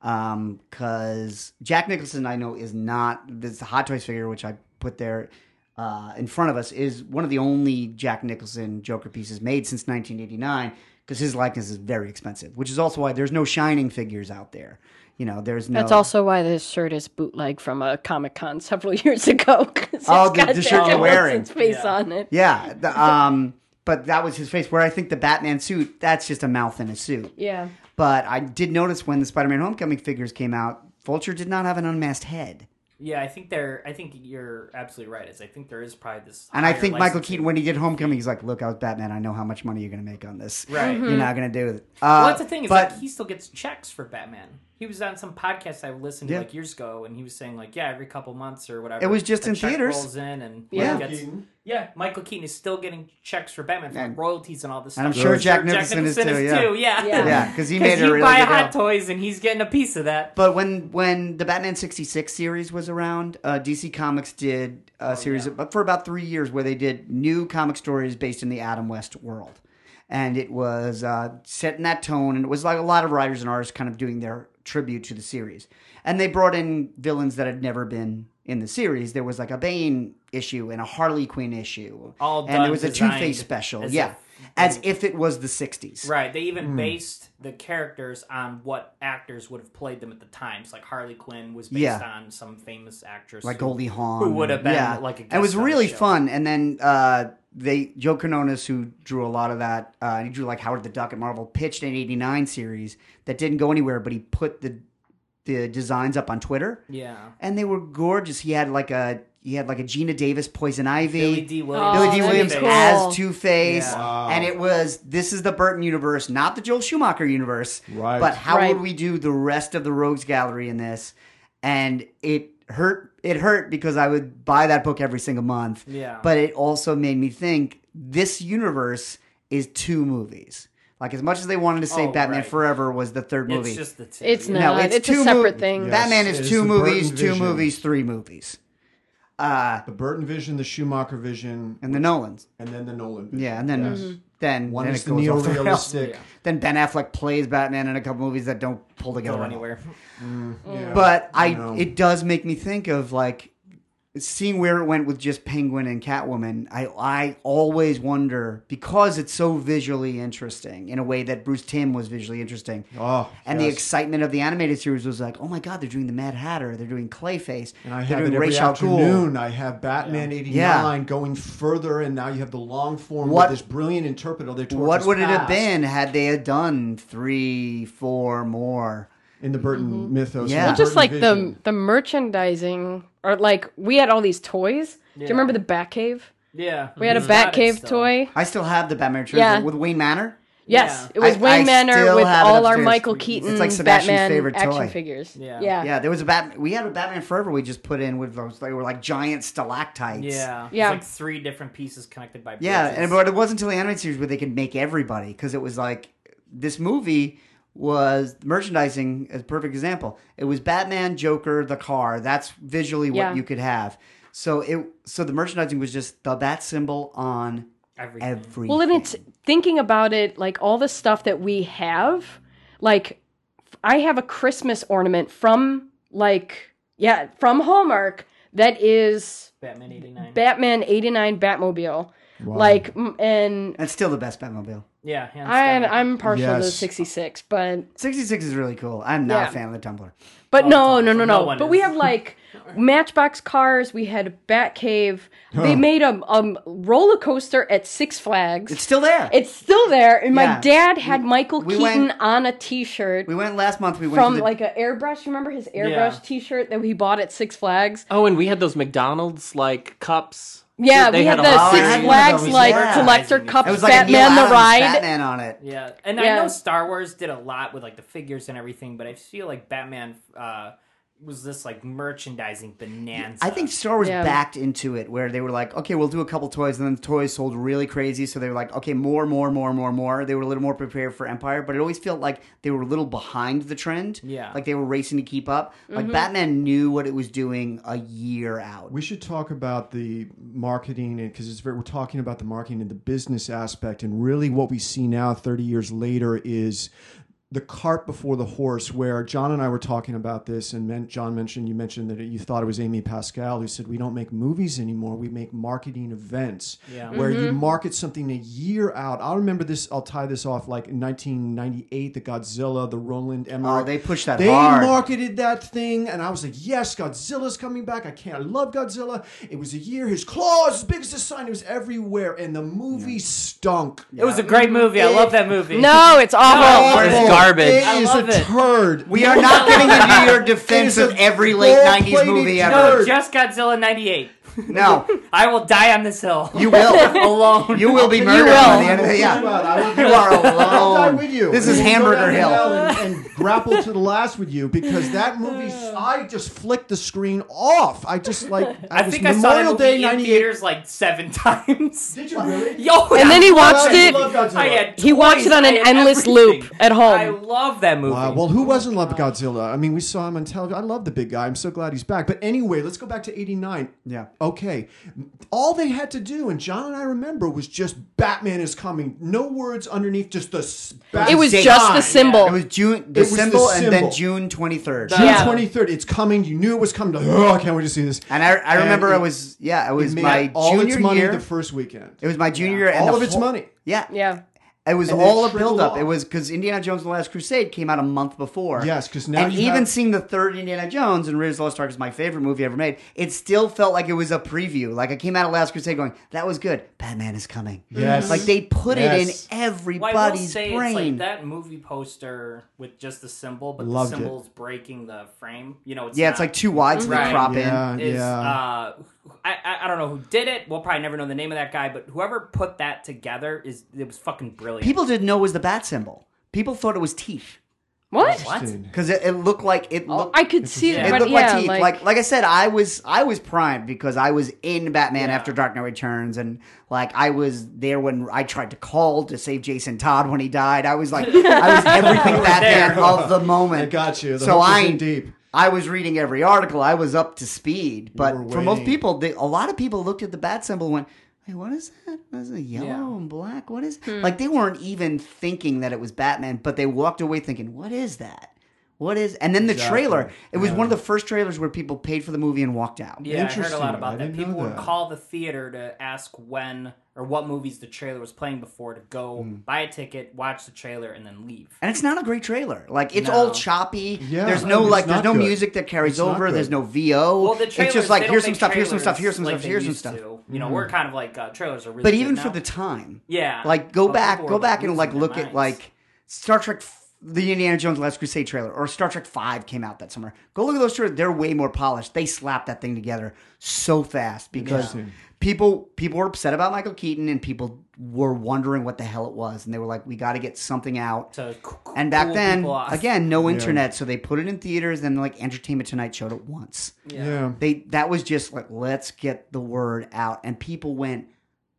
because Jack Nicholson, I know, is not this Hot Toys figure, which I put there uh, in front of us, is one of the only Jack Nicholson Joker pieces made since 1989 because his likeness is very expensive, which is also why there's no Shining figures out there. You know, there's no. That's also why this shirt is bootleg from a Comic Con several years ago. 'cause it's Oh, the- got the shirt you're wearing. Nicholson's face on it. Yeah, the, um, but that was his face. Where I think the Batman suit, that's just a mouth in a suit. Yeah. But I did notice when the Spider-Man Homecoming figures came out, Vulture did not have an unmasked head. Yeah, I think there. I think you're absolutely right. Is I think there is probably this. And I think Michael. Keaton, when he did Homecoming, he's like, "Look, I was Batman. I know how much money you're going to make on this. Right. You're not going to do it." Uh, Well, that's the thing is but like he still gets checks for Batman. He was on some podcast I listened to like years ago, and he was saying like, yeah, every couple months or whatever. It was just a in theaters. Rolls in and Yeah. he gets- yeah. Michael Keaton is still getting checks for Batman for And- royalties and all this and I'm stuff. sure Jack Nicholson is too, yeah. yeah, Yeah. Yeah, because he made a you really buy good Hot deal. Toys and he's getting a piece of that. But when when the Batman sixty six series was around, uh, DC Comics did Oh, a series of, for about three years where they did new comic stories based in the Adam West world, and it was uh, set in that tone, and it was like a lot of writers and artists kind of doing their tribute to the series, and they brought in villains that had never been in the series. There was like a Bane issue and a Harley Quinn issue, All and there was a Two Face special, yeah, as if it was the '60s. Right. They even Hmm. based the characters on what actors would have played them at the time. So like Harley Quinn was based Yeah. on some famous actress, like who- Goldie Hawn, who would have been yeah. like a And it was guest on the really show. fun. And then uh, they Joe Quinones, who drew a lot of that, uh, he drew like Howard the Duck at Marvel, pitched an '89 series that didn't go anywhere, but he put the the designs up on Twitter, Yeah. and they were gorgeous. He had like a he had like a Geena Davis Poison Ivy. Billy Dee Williams. Oh, Billy Dee Oh, Williams cool. as Two Face, Yeah. and it was this is the Burton universe, not the Joel Schumacher universe. Right. But how Right. would we do the rest of the Rogues Gallery in this? And it hurt. It hurt because I would buy that book every single month. Yeah. But it also made me think this universe is two movies. Like as much as they wanted to say Oh, Batman right. Forever was the third movie. It's just the two. It's yeah. not. it's, a two separate mo- thing. Yeah. Batman Yes, is two movies, two vision. movies, three movies. Uh, The Burton vision, the Schumacher vision, and the Nolans. and then the Nolan vision. Yeah, and then Yes. Mm-hmm. then One then is it the goes off the rails. Yeah. Then Ben Affleck plays Batman in a couple movies that don't pull together Go at all. anywhere. Mm, mm. Yeah. But I, know. it does make me think of like seeing where it went with just Penguin and Catwoman. I I always wonder because it's so visually interesting in a way that Bruce Timm was visually interesting. Oh, And the excitement of the animated series was like, oh my god, they're doing the Mad Hatter, they're doing Clayface, And I have it every Ra's al Ghul. afternoon. I have Batman '89 Yeah. going further, and now you have the long form What- with this brilliant interpreter. What would it have been had they had done three, four more? In the Burton mm-hmm. mythos? Yeah. Well, just Burton like vision? the the merchandising, or like we had all these toys. Do you remember the Batcave? Yeah. We had a He's Batcave toy. I still have the Batman trilogy Yeah. with Wayne Manor. Yes, Yeah. it was I- Wayne I Manor with all our upstairs. Michael It's Keaton like Sebastian's Batman favorite action toy. figures. Yeah. yeah, Yeah, there was a Bat. We had a Batman Forever. We just put in with those. They were like giant stalactites. Yeah. Yeah. It's like three different pieces connected by bridges. Yeah, and but it wasn't until the animated series where they could make everybody because it was like this movie was merchandising as a perfect example. It was Batman, Joker, the car. That's visually what Yeah. you could have. So it so the merchandising was just the bat symbol on Everything. everything. Well, and it's thinking about it, like all the stuff that we have. Like, I have a Christmas ornament from like yeah from Hallmark that is Batman 89. Batman '89 Batmobile. Like, mm, and That's still the best Batmobile. yeah. Hands I'm down. I'm partial to Yes. '66, but 66 is really cool. I'm not Yeah. a fan of the Tumbler. But no, no, no, no no. one but we is. have like Matchbox cars. We had Batcave. They made a, a roller coaster at Six Flags. It's still there. It's still there, and my Yeah. dad had Michael we Keaton went- on a T-shirt we went last month. We went from to the, like an airbrush. You remember his airbrush Yeah. T-shirt that he bought at Six Flags? Oh, and we had those McDonald's like cups. Yeah, They we had had the lot- Six I had one of Flags those, like yeah. collector It cups, it was like a Neil Batman the Adams ride. Batman on it. Yeah, and Yeah. I know Star Wars did a lot with like the figures and everything, but I feel like Batman uh, was this like merchandising bonanza. I think Star Wars Yeah. backed into it where they were like, okay, we'll do a couple toys, and then the toys sold really crazy. So they were like, okay, more, more, more, more, more. They were a little more prepared for Empire, but it always felt like they were a little behind the trend. Yeah. like they were racing to keep up. Mm-hmm. Like Batman knew what it was doing a year out. We should talk about the marketing because it's very, we're talking about the marketing and the business aspect, and really what we see now, thirty years later, is the cart before the horse. Where John and I were talking about this, and men, John mentioned you mentioned that you thought it was Amy Pascal who said we don't make movies anymore; we make marketing events. Yeah. Where you Mm-hmm. market something a year out. I'll remember this. I'll tie this off like in 1998, the Godzilla, the Roland Emmerich. Oh, they pushed that They hard. marketed that thing, and I was like, "Yes, Godzilla's coming back! I can't. I love Godzilla." It was a year. His claws, as big as the sign, it was everywhere, and the movie stunk. it was a great movie. I love that movie. No, it's awful. Where's Awful. Garbage? It I is love a it. turd. we are not getting into your defense of every late '90s movie ever. No, just Godzilla '98. No, I will die on this hill. you will. alone. You will be murdered will. by the end of the Yeah. yeah. You are I'll die alone. with you. This And is we'll go Hamburger down to Hill. hell and, and grapple to the last with you because that movie, I just flicked the screen off. I just like. I was think I saw Memorial that movie Day in '98. theaters like seven times. Did you really? Yo, And then he watched I it. love Godzilla. I had He watched it on I an had endless everything. loop at home. I love that movie. Wow. Well, who wasn't love Godzilla? I mean, we saw him on television. I love the big guy. I'm so glad he's back. But anyway, let's go back to '89. Yeah. Oh, Okay. All they had to do, and John and I remember, was just Batman is coming. No words underneath, just the. s- Bat- It was Date. just the symbol. It was June, the It was the symbol, and then. June twenty third. June Yeah. 23rd. It's coming. You knew it was coming. Oh, I can't wait to see this. And I, I And remember it- it was yeah, it was It made my all junior its money year. the first weekend. it was my junior year, and all the of its whole- money. Yeah, Yeah. It was And all a trickled build up. off. It was because Indiana Jones and the Last Crusade came out a month before. Yes, 'cause now and you even have- seeing the third Indiana Jones and Raiders of the Lost Ark is my favorite movie ever made. It still felt like it was a preview. Like I came out of Last Crusade going, "That was good. Batman is coming." Yes. Like they put Yes. it in Well, I will everybody's say brain. it's like that movie poster with just the symbol, but Loved the it. symbol's breaking the frame. You know, it's yeah, it's like too wide, so they Right. crop Yeah. in. is uh, I, I I don't know who did it. We'll probably never know the name of that guy, but whoever put that together is it was fucking brilliant. People didn't know it was the bat symbol. People thought it was teeth What? what? because it, it looked like it Oh, looked. I could see it, It but looked yeah, like teeth. like, Like, like I said, I was I was primed because I was in Batman Yeah. after Dark Knight Returns, and like I was there when I tried to call to save Jason Todd when he died. I was like, I was everything Batman of the moment. I got you. The so hook I deep. I was reading every article. I was up to speed. But were for most people, they, a lot of people looked at the bat symbol and went, "Hey, what is that? What is it? Yellow Yeah. and black? What is?" Hmm. Like they weren't even thinking that it was Batman, but they walked away thinking, "What is that?" What is and then the Exactly. trailer? It was one of the first trailers where people paid for the movie and walked out. Yeah, I heard a Interesting. lot I about that. People would that. call the theater to ask when or what movies the trailer was playing before to go Hmm. buy a ticket, watch the trailer, and then leave. And it's not a great trailer. Like it's No. all choppy. Yeah, there's no it's like there's no good. music that carries It's over. There's no VO. Well, the trailers, it's trailers, just like here's some stuff, here's some stuff, here's some like stuff, here's some stuff. to. You know, we're kind of like uh, trailers are really. But good even now. for the time, yeah, like go But back, go back and like their look at like Star Trek, f- the Indiana Jones Last Crusade trailer, or Star Trek Five came out that summer. Go look at those trailers; they're way more polished. They slapped that thing together so fast because people people were upset about Michael Keaton, and people were wondering what the hell it was, and they were like, "We got to get something out." to And back cool then, again, no internet, so they put it in theaters. And like Entertainment Tonight showed it once. Yeah. They that was just like let's get the word out, and people went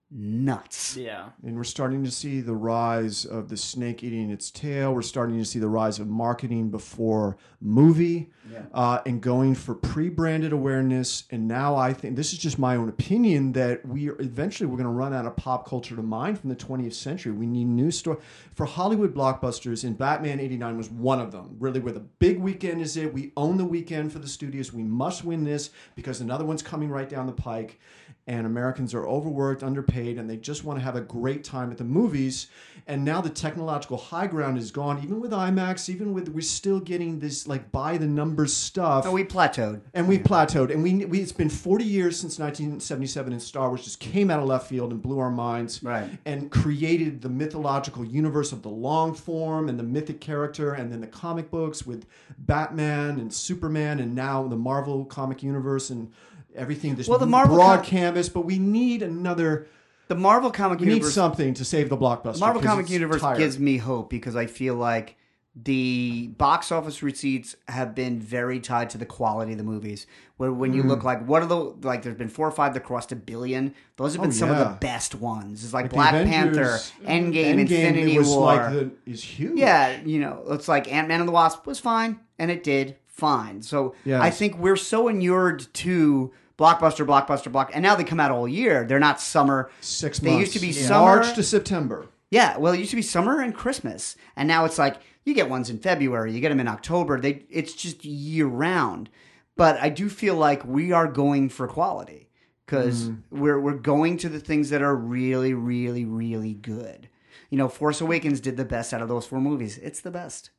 nuts. yeah, And we're starting to see the rise of the snake eating its tail. We're starting to see the rise of marketing before movie uh, and going for pre branded awareness. And now I think this is just my own opinion that we are eventually we're going to run out of pop culture to mine from the 20th century. We need new story for Hollywood blockbusters, and Batman 89 was one of them. Really, where the big weekend is it. We own the weekend for the studios. We must win this because another one's coming right down the pike and Americans are overworked, underpaid, and they just want to have a great time at the movies. And now the technological high ground is gone. Even with IMAX, even with we're still getting this like by the numbers stuff. So we plateaued. and we plateaued, and we, we it's been 40 years since 1977, and Star Wars just came out of left field and blew our minds, Right. And created the mythological universe of the long form and the mythic character, and then the comic books with Batman and Superman, and now the Marvel comic universe and everything. This Well, the Marvel broad com- canvas, but we need another. The Marvel comic Universe. We need something to save the blockbuster. the Marvel comic universe tired. gives me hope because I feel like the box office receipts have been very tied to the quality of the movies. Where when you Mm. look like what are the like, there's been four or five that crossed a billion. Those have been Oh, some of the best ones. It's like, Like Black Avengers, Panther, Endgame, Endgame, Infinity was War. like the, is huge. Yeah, you know, it's like Ant Man and the Wasp was fine, and it did fine. So Yes. I think we're so inured to blockbuster, blockbuster, block, and now they come out all year. They're not summer. six They months. used to be Yeah. summer- March to September. Yeah, well, it used to be summer and Christmas, and now it's like you get ones in February, you get them in October. They it's just year round. But I do feel like we are going for quality because mm. we're we're going to the things that are really, really, really good. You know, Force Awakens did the best out of those four movies. It's the best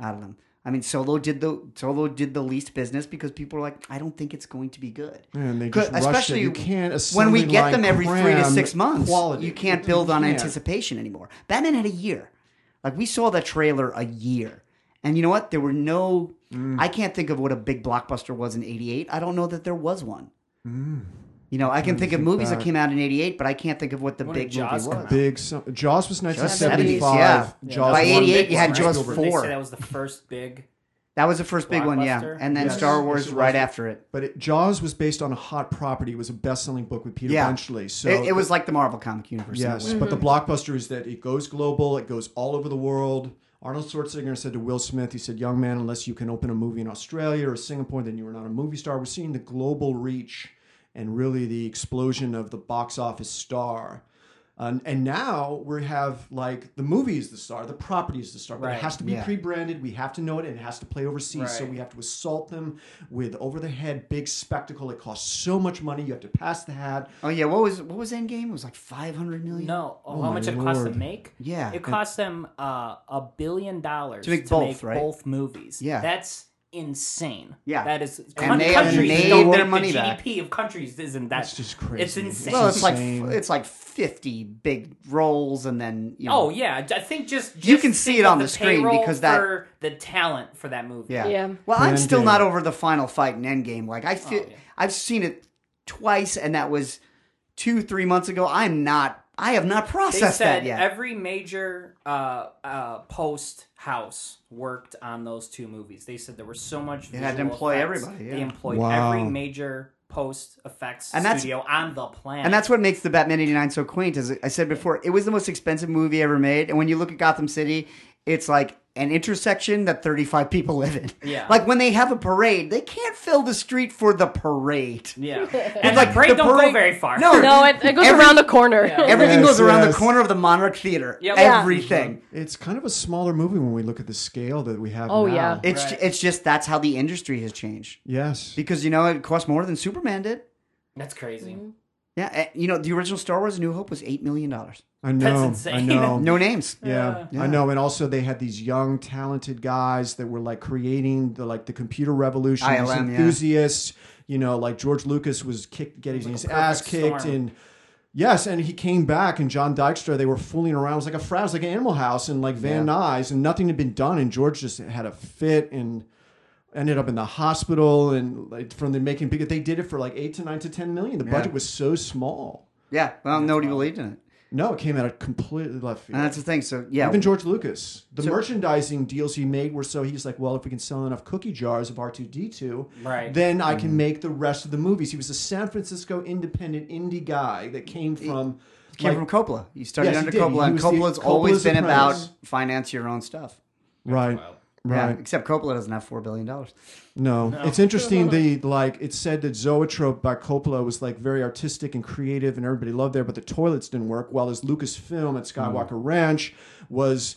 out of them. I mean, Solo did the Solo did the least business because people are like, I don't think it's going to be good. And they just rushed it. You can't when we get them every three to six months. Quality. You can't build on can't. anticipation anymore. Batman had a year. Like we saw that trailer a year. And you know what? There were no Mm. I can't think of what a big blockbuster was in 88. I don't know that there was one. You know, I can think of think movies that came out in '88, but I can't think of what the When big did Jaws movie come was. out? Big so- Jaws was 1975. 70s, yeah. Jaws By 88, you had was Jaws Spielberg. They four. say that was the first big. That was the first big one, yeah. And then Yes. Star Wars it right was. after it. But it, Jaws was based on a hot property. It was a best-selling book with Peter Yeah. Benchley. So it, it was like the Marvel comic universe. in a Yes, mm-hmm. but the blockbuster is that it goes global, it goes all over the world. Arnold Schwarzenegger said to Will Smith, he said, Young man, unless you can open a movie in Australia or Singapore, then you are not a movie star. We're seeing the global reach and really the explosion of the box office star. Um, and now we have like the movie is the star, the property is the star, but Right. it has to be Yeah. pre-branded. We have to know it, and it has to play overseas. So we have to assault them with over-the-head big spectacle. It costs so much money. You have to pass the hat. Oh yeah, what was what was Endgame? It was like 500 million. No, Oh how my much it cost to make? Yeah. it cost them uh, a billion dollars To make both, right? both movies. Yeah. that's insane. Yeah. that is. And they they countries made don't their think money the back. GDP of countries isn't that. It's just crazy. It's insane. Well, it's like it's like 50 big roles, and then you know. Oh yeah, I think just, just You can see think it of on the screen payroll because that- for the talent for that movie. Yeah. Yeah. Well, I'm still not over the final fight in Endgame. Like I oh, feel, yeah. I've seen it twice, and that was two, three months ago. I'm not. I have not They processed said that yet. every major uh, uh, post house worked on those two movies. They said there was so much. They had to employ effects. everybody, They employed Wow. every major post effects And that's- studio on the planet. and that's what makes the Batman '89 so quaint. As I said before, it was the most expensive movie ever made. And when you look at Gotham City, it's like an intersection that 35 people live in. Yeah. Like when they have a parade, they can't fill the street for the parade. yeah. And like like parade the don't parade- go very far. No, No, it, it goes Every- around the corner. Everything Yes, goes around the corner of the Monarch Theater. Yep. Yeah. Everything. It's kind of a smaller movie when we look at the scale that we have. Oh, now. yeah. It's Right. it's just that's how the industry has changed. yes. Because you know it costs more than Superman did. That's crazy. Mm-hmm. Yeah, eh, you know the original Star Wars: A New Hope was eight million dollars. I know. I insane. know. No names. Yeah, Yeah. I know, and also they had these young, talented guys that were like creating the like the computer revolution. these ILM, yeah. enthusiasts, you know, like George Lucas was kicked, getting like his ass kicked, storm. and yes, and he came back, and John Dykstra, they were fooling around. It was like a frat, it was like Animal House, and like Van Nuys, and nothing had been done, and George just had a fit and. Ended up in the hospital and like from the making big. They did it for like eight to nine to ten million. The budget was so small. Yeah, well, nobody believed in it, No, it came out of completely left field. and that's the thing. So yeah, Even George Lucas, the So- merchandising deals he made were so he's like, well, if we can sell enough cookie jars of R two D two, Right. then I Mm-hmm. can make the rest of the movies. He was a San Francisco independent indie guy that came from. came like- from Coppola. You studied Yes, he under did. He Coppola, and was the- Coppola's always Coppola's been about finance your own stuff. right, Yeah, right. except Coppola doesn't have four billion dollars. No. it's interesting. The like it said that Zoetrope by Coppola was like very artistic and creative, and everybody loved there, but the toilets didn't work. While his Lucasfilm at hmm. Skywalker Ranch was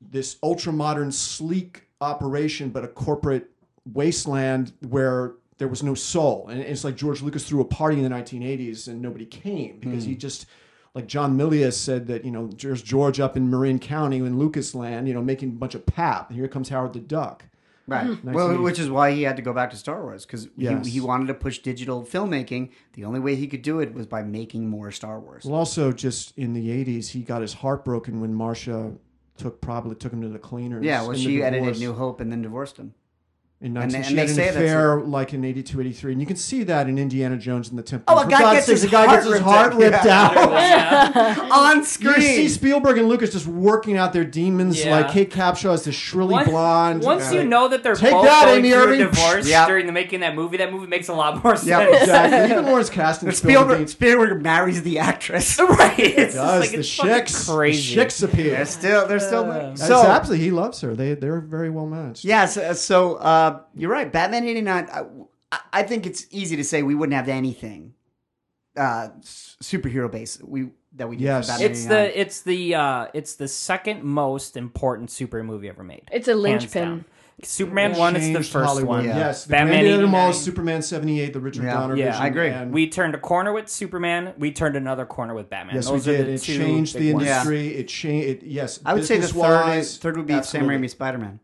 this ultra modern, sleek operation, but a corporate wasteland where there was no soul. And it's like George Lucas threw a party in the 1980s and nobody came because hmm. he just. Like John Milius said that you know there's George up in Marin County in Lucasland, you know, making a bunch of pap, and here comes Howard the Duck. Right. Hmm. Well, which is why he had to go back to Star Wars because Yes. he, he wanted to push digital filmmaking. The only way he could do it was by making more Star Wars. Well, also just in the '80s, he got his heart broken when Marcia took probably took him to the cleaners. yeah, well, she edited New Hope and then divorced him. In and 19, they- she and had an say that's affair like in '82, '83, and you can see that in Indiana Jones and the Temple. Oh, a For guy God's gets sakes, his a guy gets his ripped heart out. ripped out. On screen. You see Spielberg and Lucas just working out their demons. Yeah. Like Kate Capshaw is the shrilly Once, blonde. once you know that they're Take both that, going Amy through Irving. a divorce Yeah. during the making of that movie, that movie makes a lot more sense. Yeah, exactly. Even more as casting Spielberg, Spielberg marries the actress. right? It's just does like the it's fucking chicks crazy. the chicks appeal. They're still, they're still. Uh, that's so absolutely, he loves her. They they're very well matched. yeah, so, so uh, uh, you're right. Batman '89. I, I think it's easy to say we wouldn't have anything uh, superhero base we that we did. Yes. Batman It's 89. the it's the uh it's the second most important super movie ever made. It's a linchpin. Superman one is the first Hollywood. one. Yeah. Yes, the Batman Batman Animal, 89. Superman '78, the Richard Yeah. Donner Yeah, vision. I agree. and- We turned a corner with Superman. We turned another corner with Batman. Yes, Those we are did. the It changed big the ones. industry. It changed. It, yes, I would say the third, business-wise, third would be Sam. Raimi Spider Man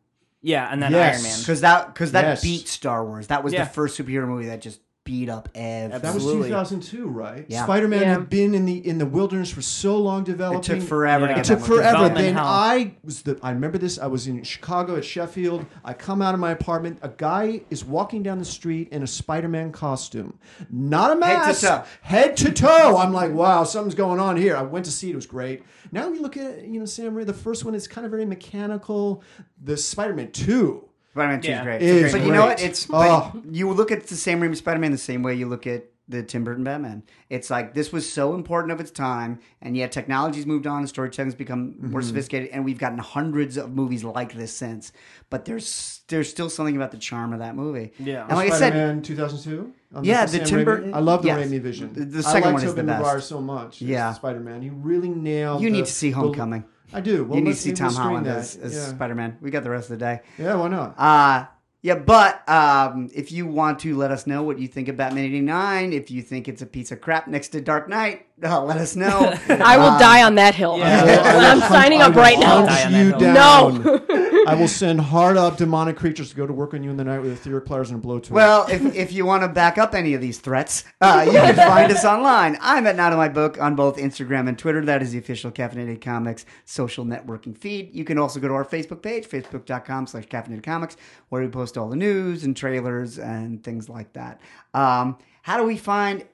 Yeah, and then Yes. Iron Man. because that because that Yes. beat Star Wars. That was Yeah. the first superhero movie that just beat up Ev. That was 2002, right? Yeah. Spider-Man Yeah. had been in the in the wilderness for so long developing. It took forever to Yeah. get It took forever. Then hell. I was the. I remember this. I was in Chicago at Sheffield. I come out of my apartment. A guy is walking down the street in a Spider-Man costume, not a Head to mask, toe. head to toe. I'm like, wow, something's going on here. I went to see it. It was great. Now we look at you know Sam Raimi. The first one is kind of very mechanical. The Spider-Man Two. Spider-Man 2 is Yeah. great. Is but you know what? It's Oh. you look at the Sam Raimi Spider-Man the same way you look at the Tim Burton Batman. It's like this was so important of its time, and yet technology's moved on, and storytelling's become more Mm-hmm. sophisticated, and we've gotten hundreds of movies like this since. But there's there's still something about the charm of that movie. Yeah. and like I said, Spider-Man 2002. on Yeah, Sam the Tim Raimi. Burton- I love the yes. Raimi vision. The- the I second like one is Tobey the best. Maguire so much. Yeah. Spider-Man. He really nailed. you the- need to see the- Homecoming. I do. Well, you need to see Tom Holland that. as, as yeah. Spider-Man. We got the rest of the day. Yeah, why not? Uh yeah, but um, if you want to let us know what you think of Batman '89, if you think it's a piece of crap next to Dark Knight, uh, let us know. I will die on that hill. I'm signing up right now. Die Hunt you down. No. I will send hard up demonic creatures to go to work on you in the night with etheric pliers and a blowtorch. well, if, if you want to back up any of these threats, uh, you can find us online. I'm at Not in My Book on both Instagram and Twitter. That is the official Caffeinated Comics social networking feed. You can also go to our Facebook page, facebook.com slash caffeinated comics, where we post all the news and trailers and things like that. Um, how do we find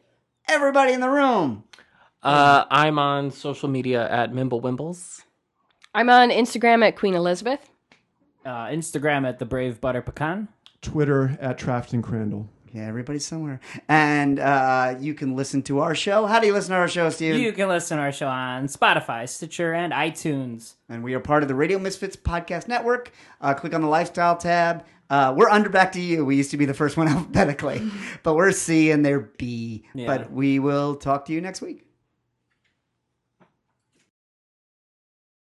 everybody in the room? Uh, I'm on social media at Mimblewimbles. I'm on Instagram at Queen Elizabeth. Uh, Instagram at the Brave Butter Pecan. Twitter at Trafton Crandall. Yeah, everybody's somewhere. And uh, you can listen to our show. How do you listen to our show, Steven? You can listen to our show on Spotify, Stitcher, and iTunes. and we are part of the Radio Misfits Podcast Network. Uh, click on the Lifestyle tab. Uh, we're under back to you. We used to be the first one alphabetically, but we're C and they're B. Yeah. But we will talk to you next week.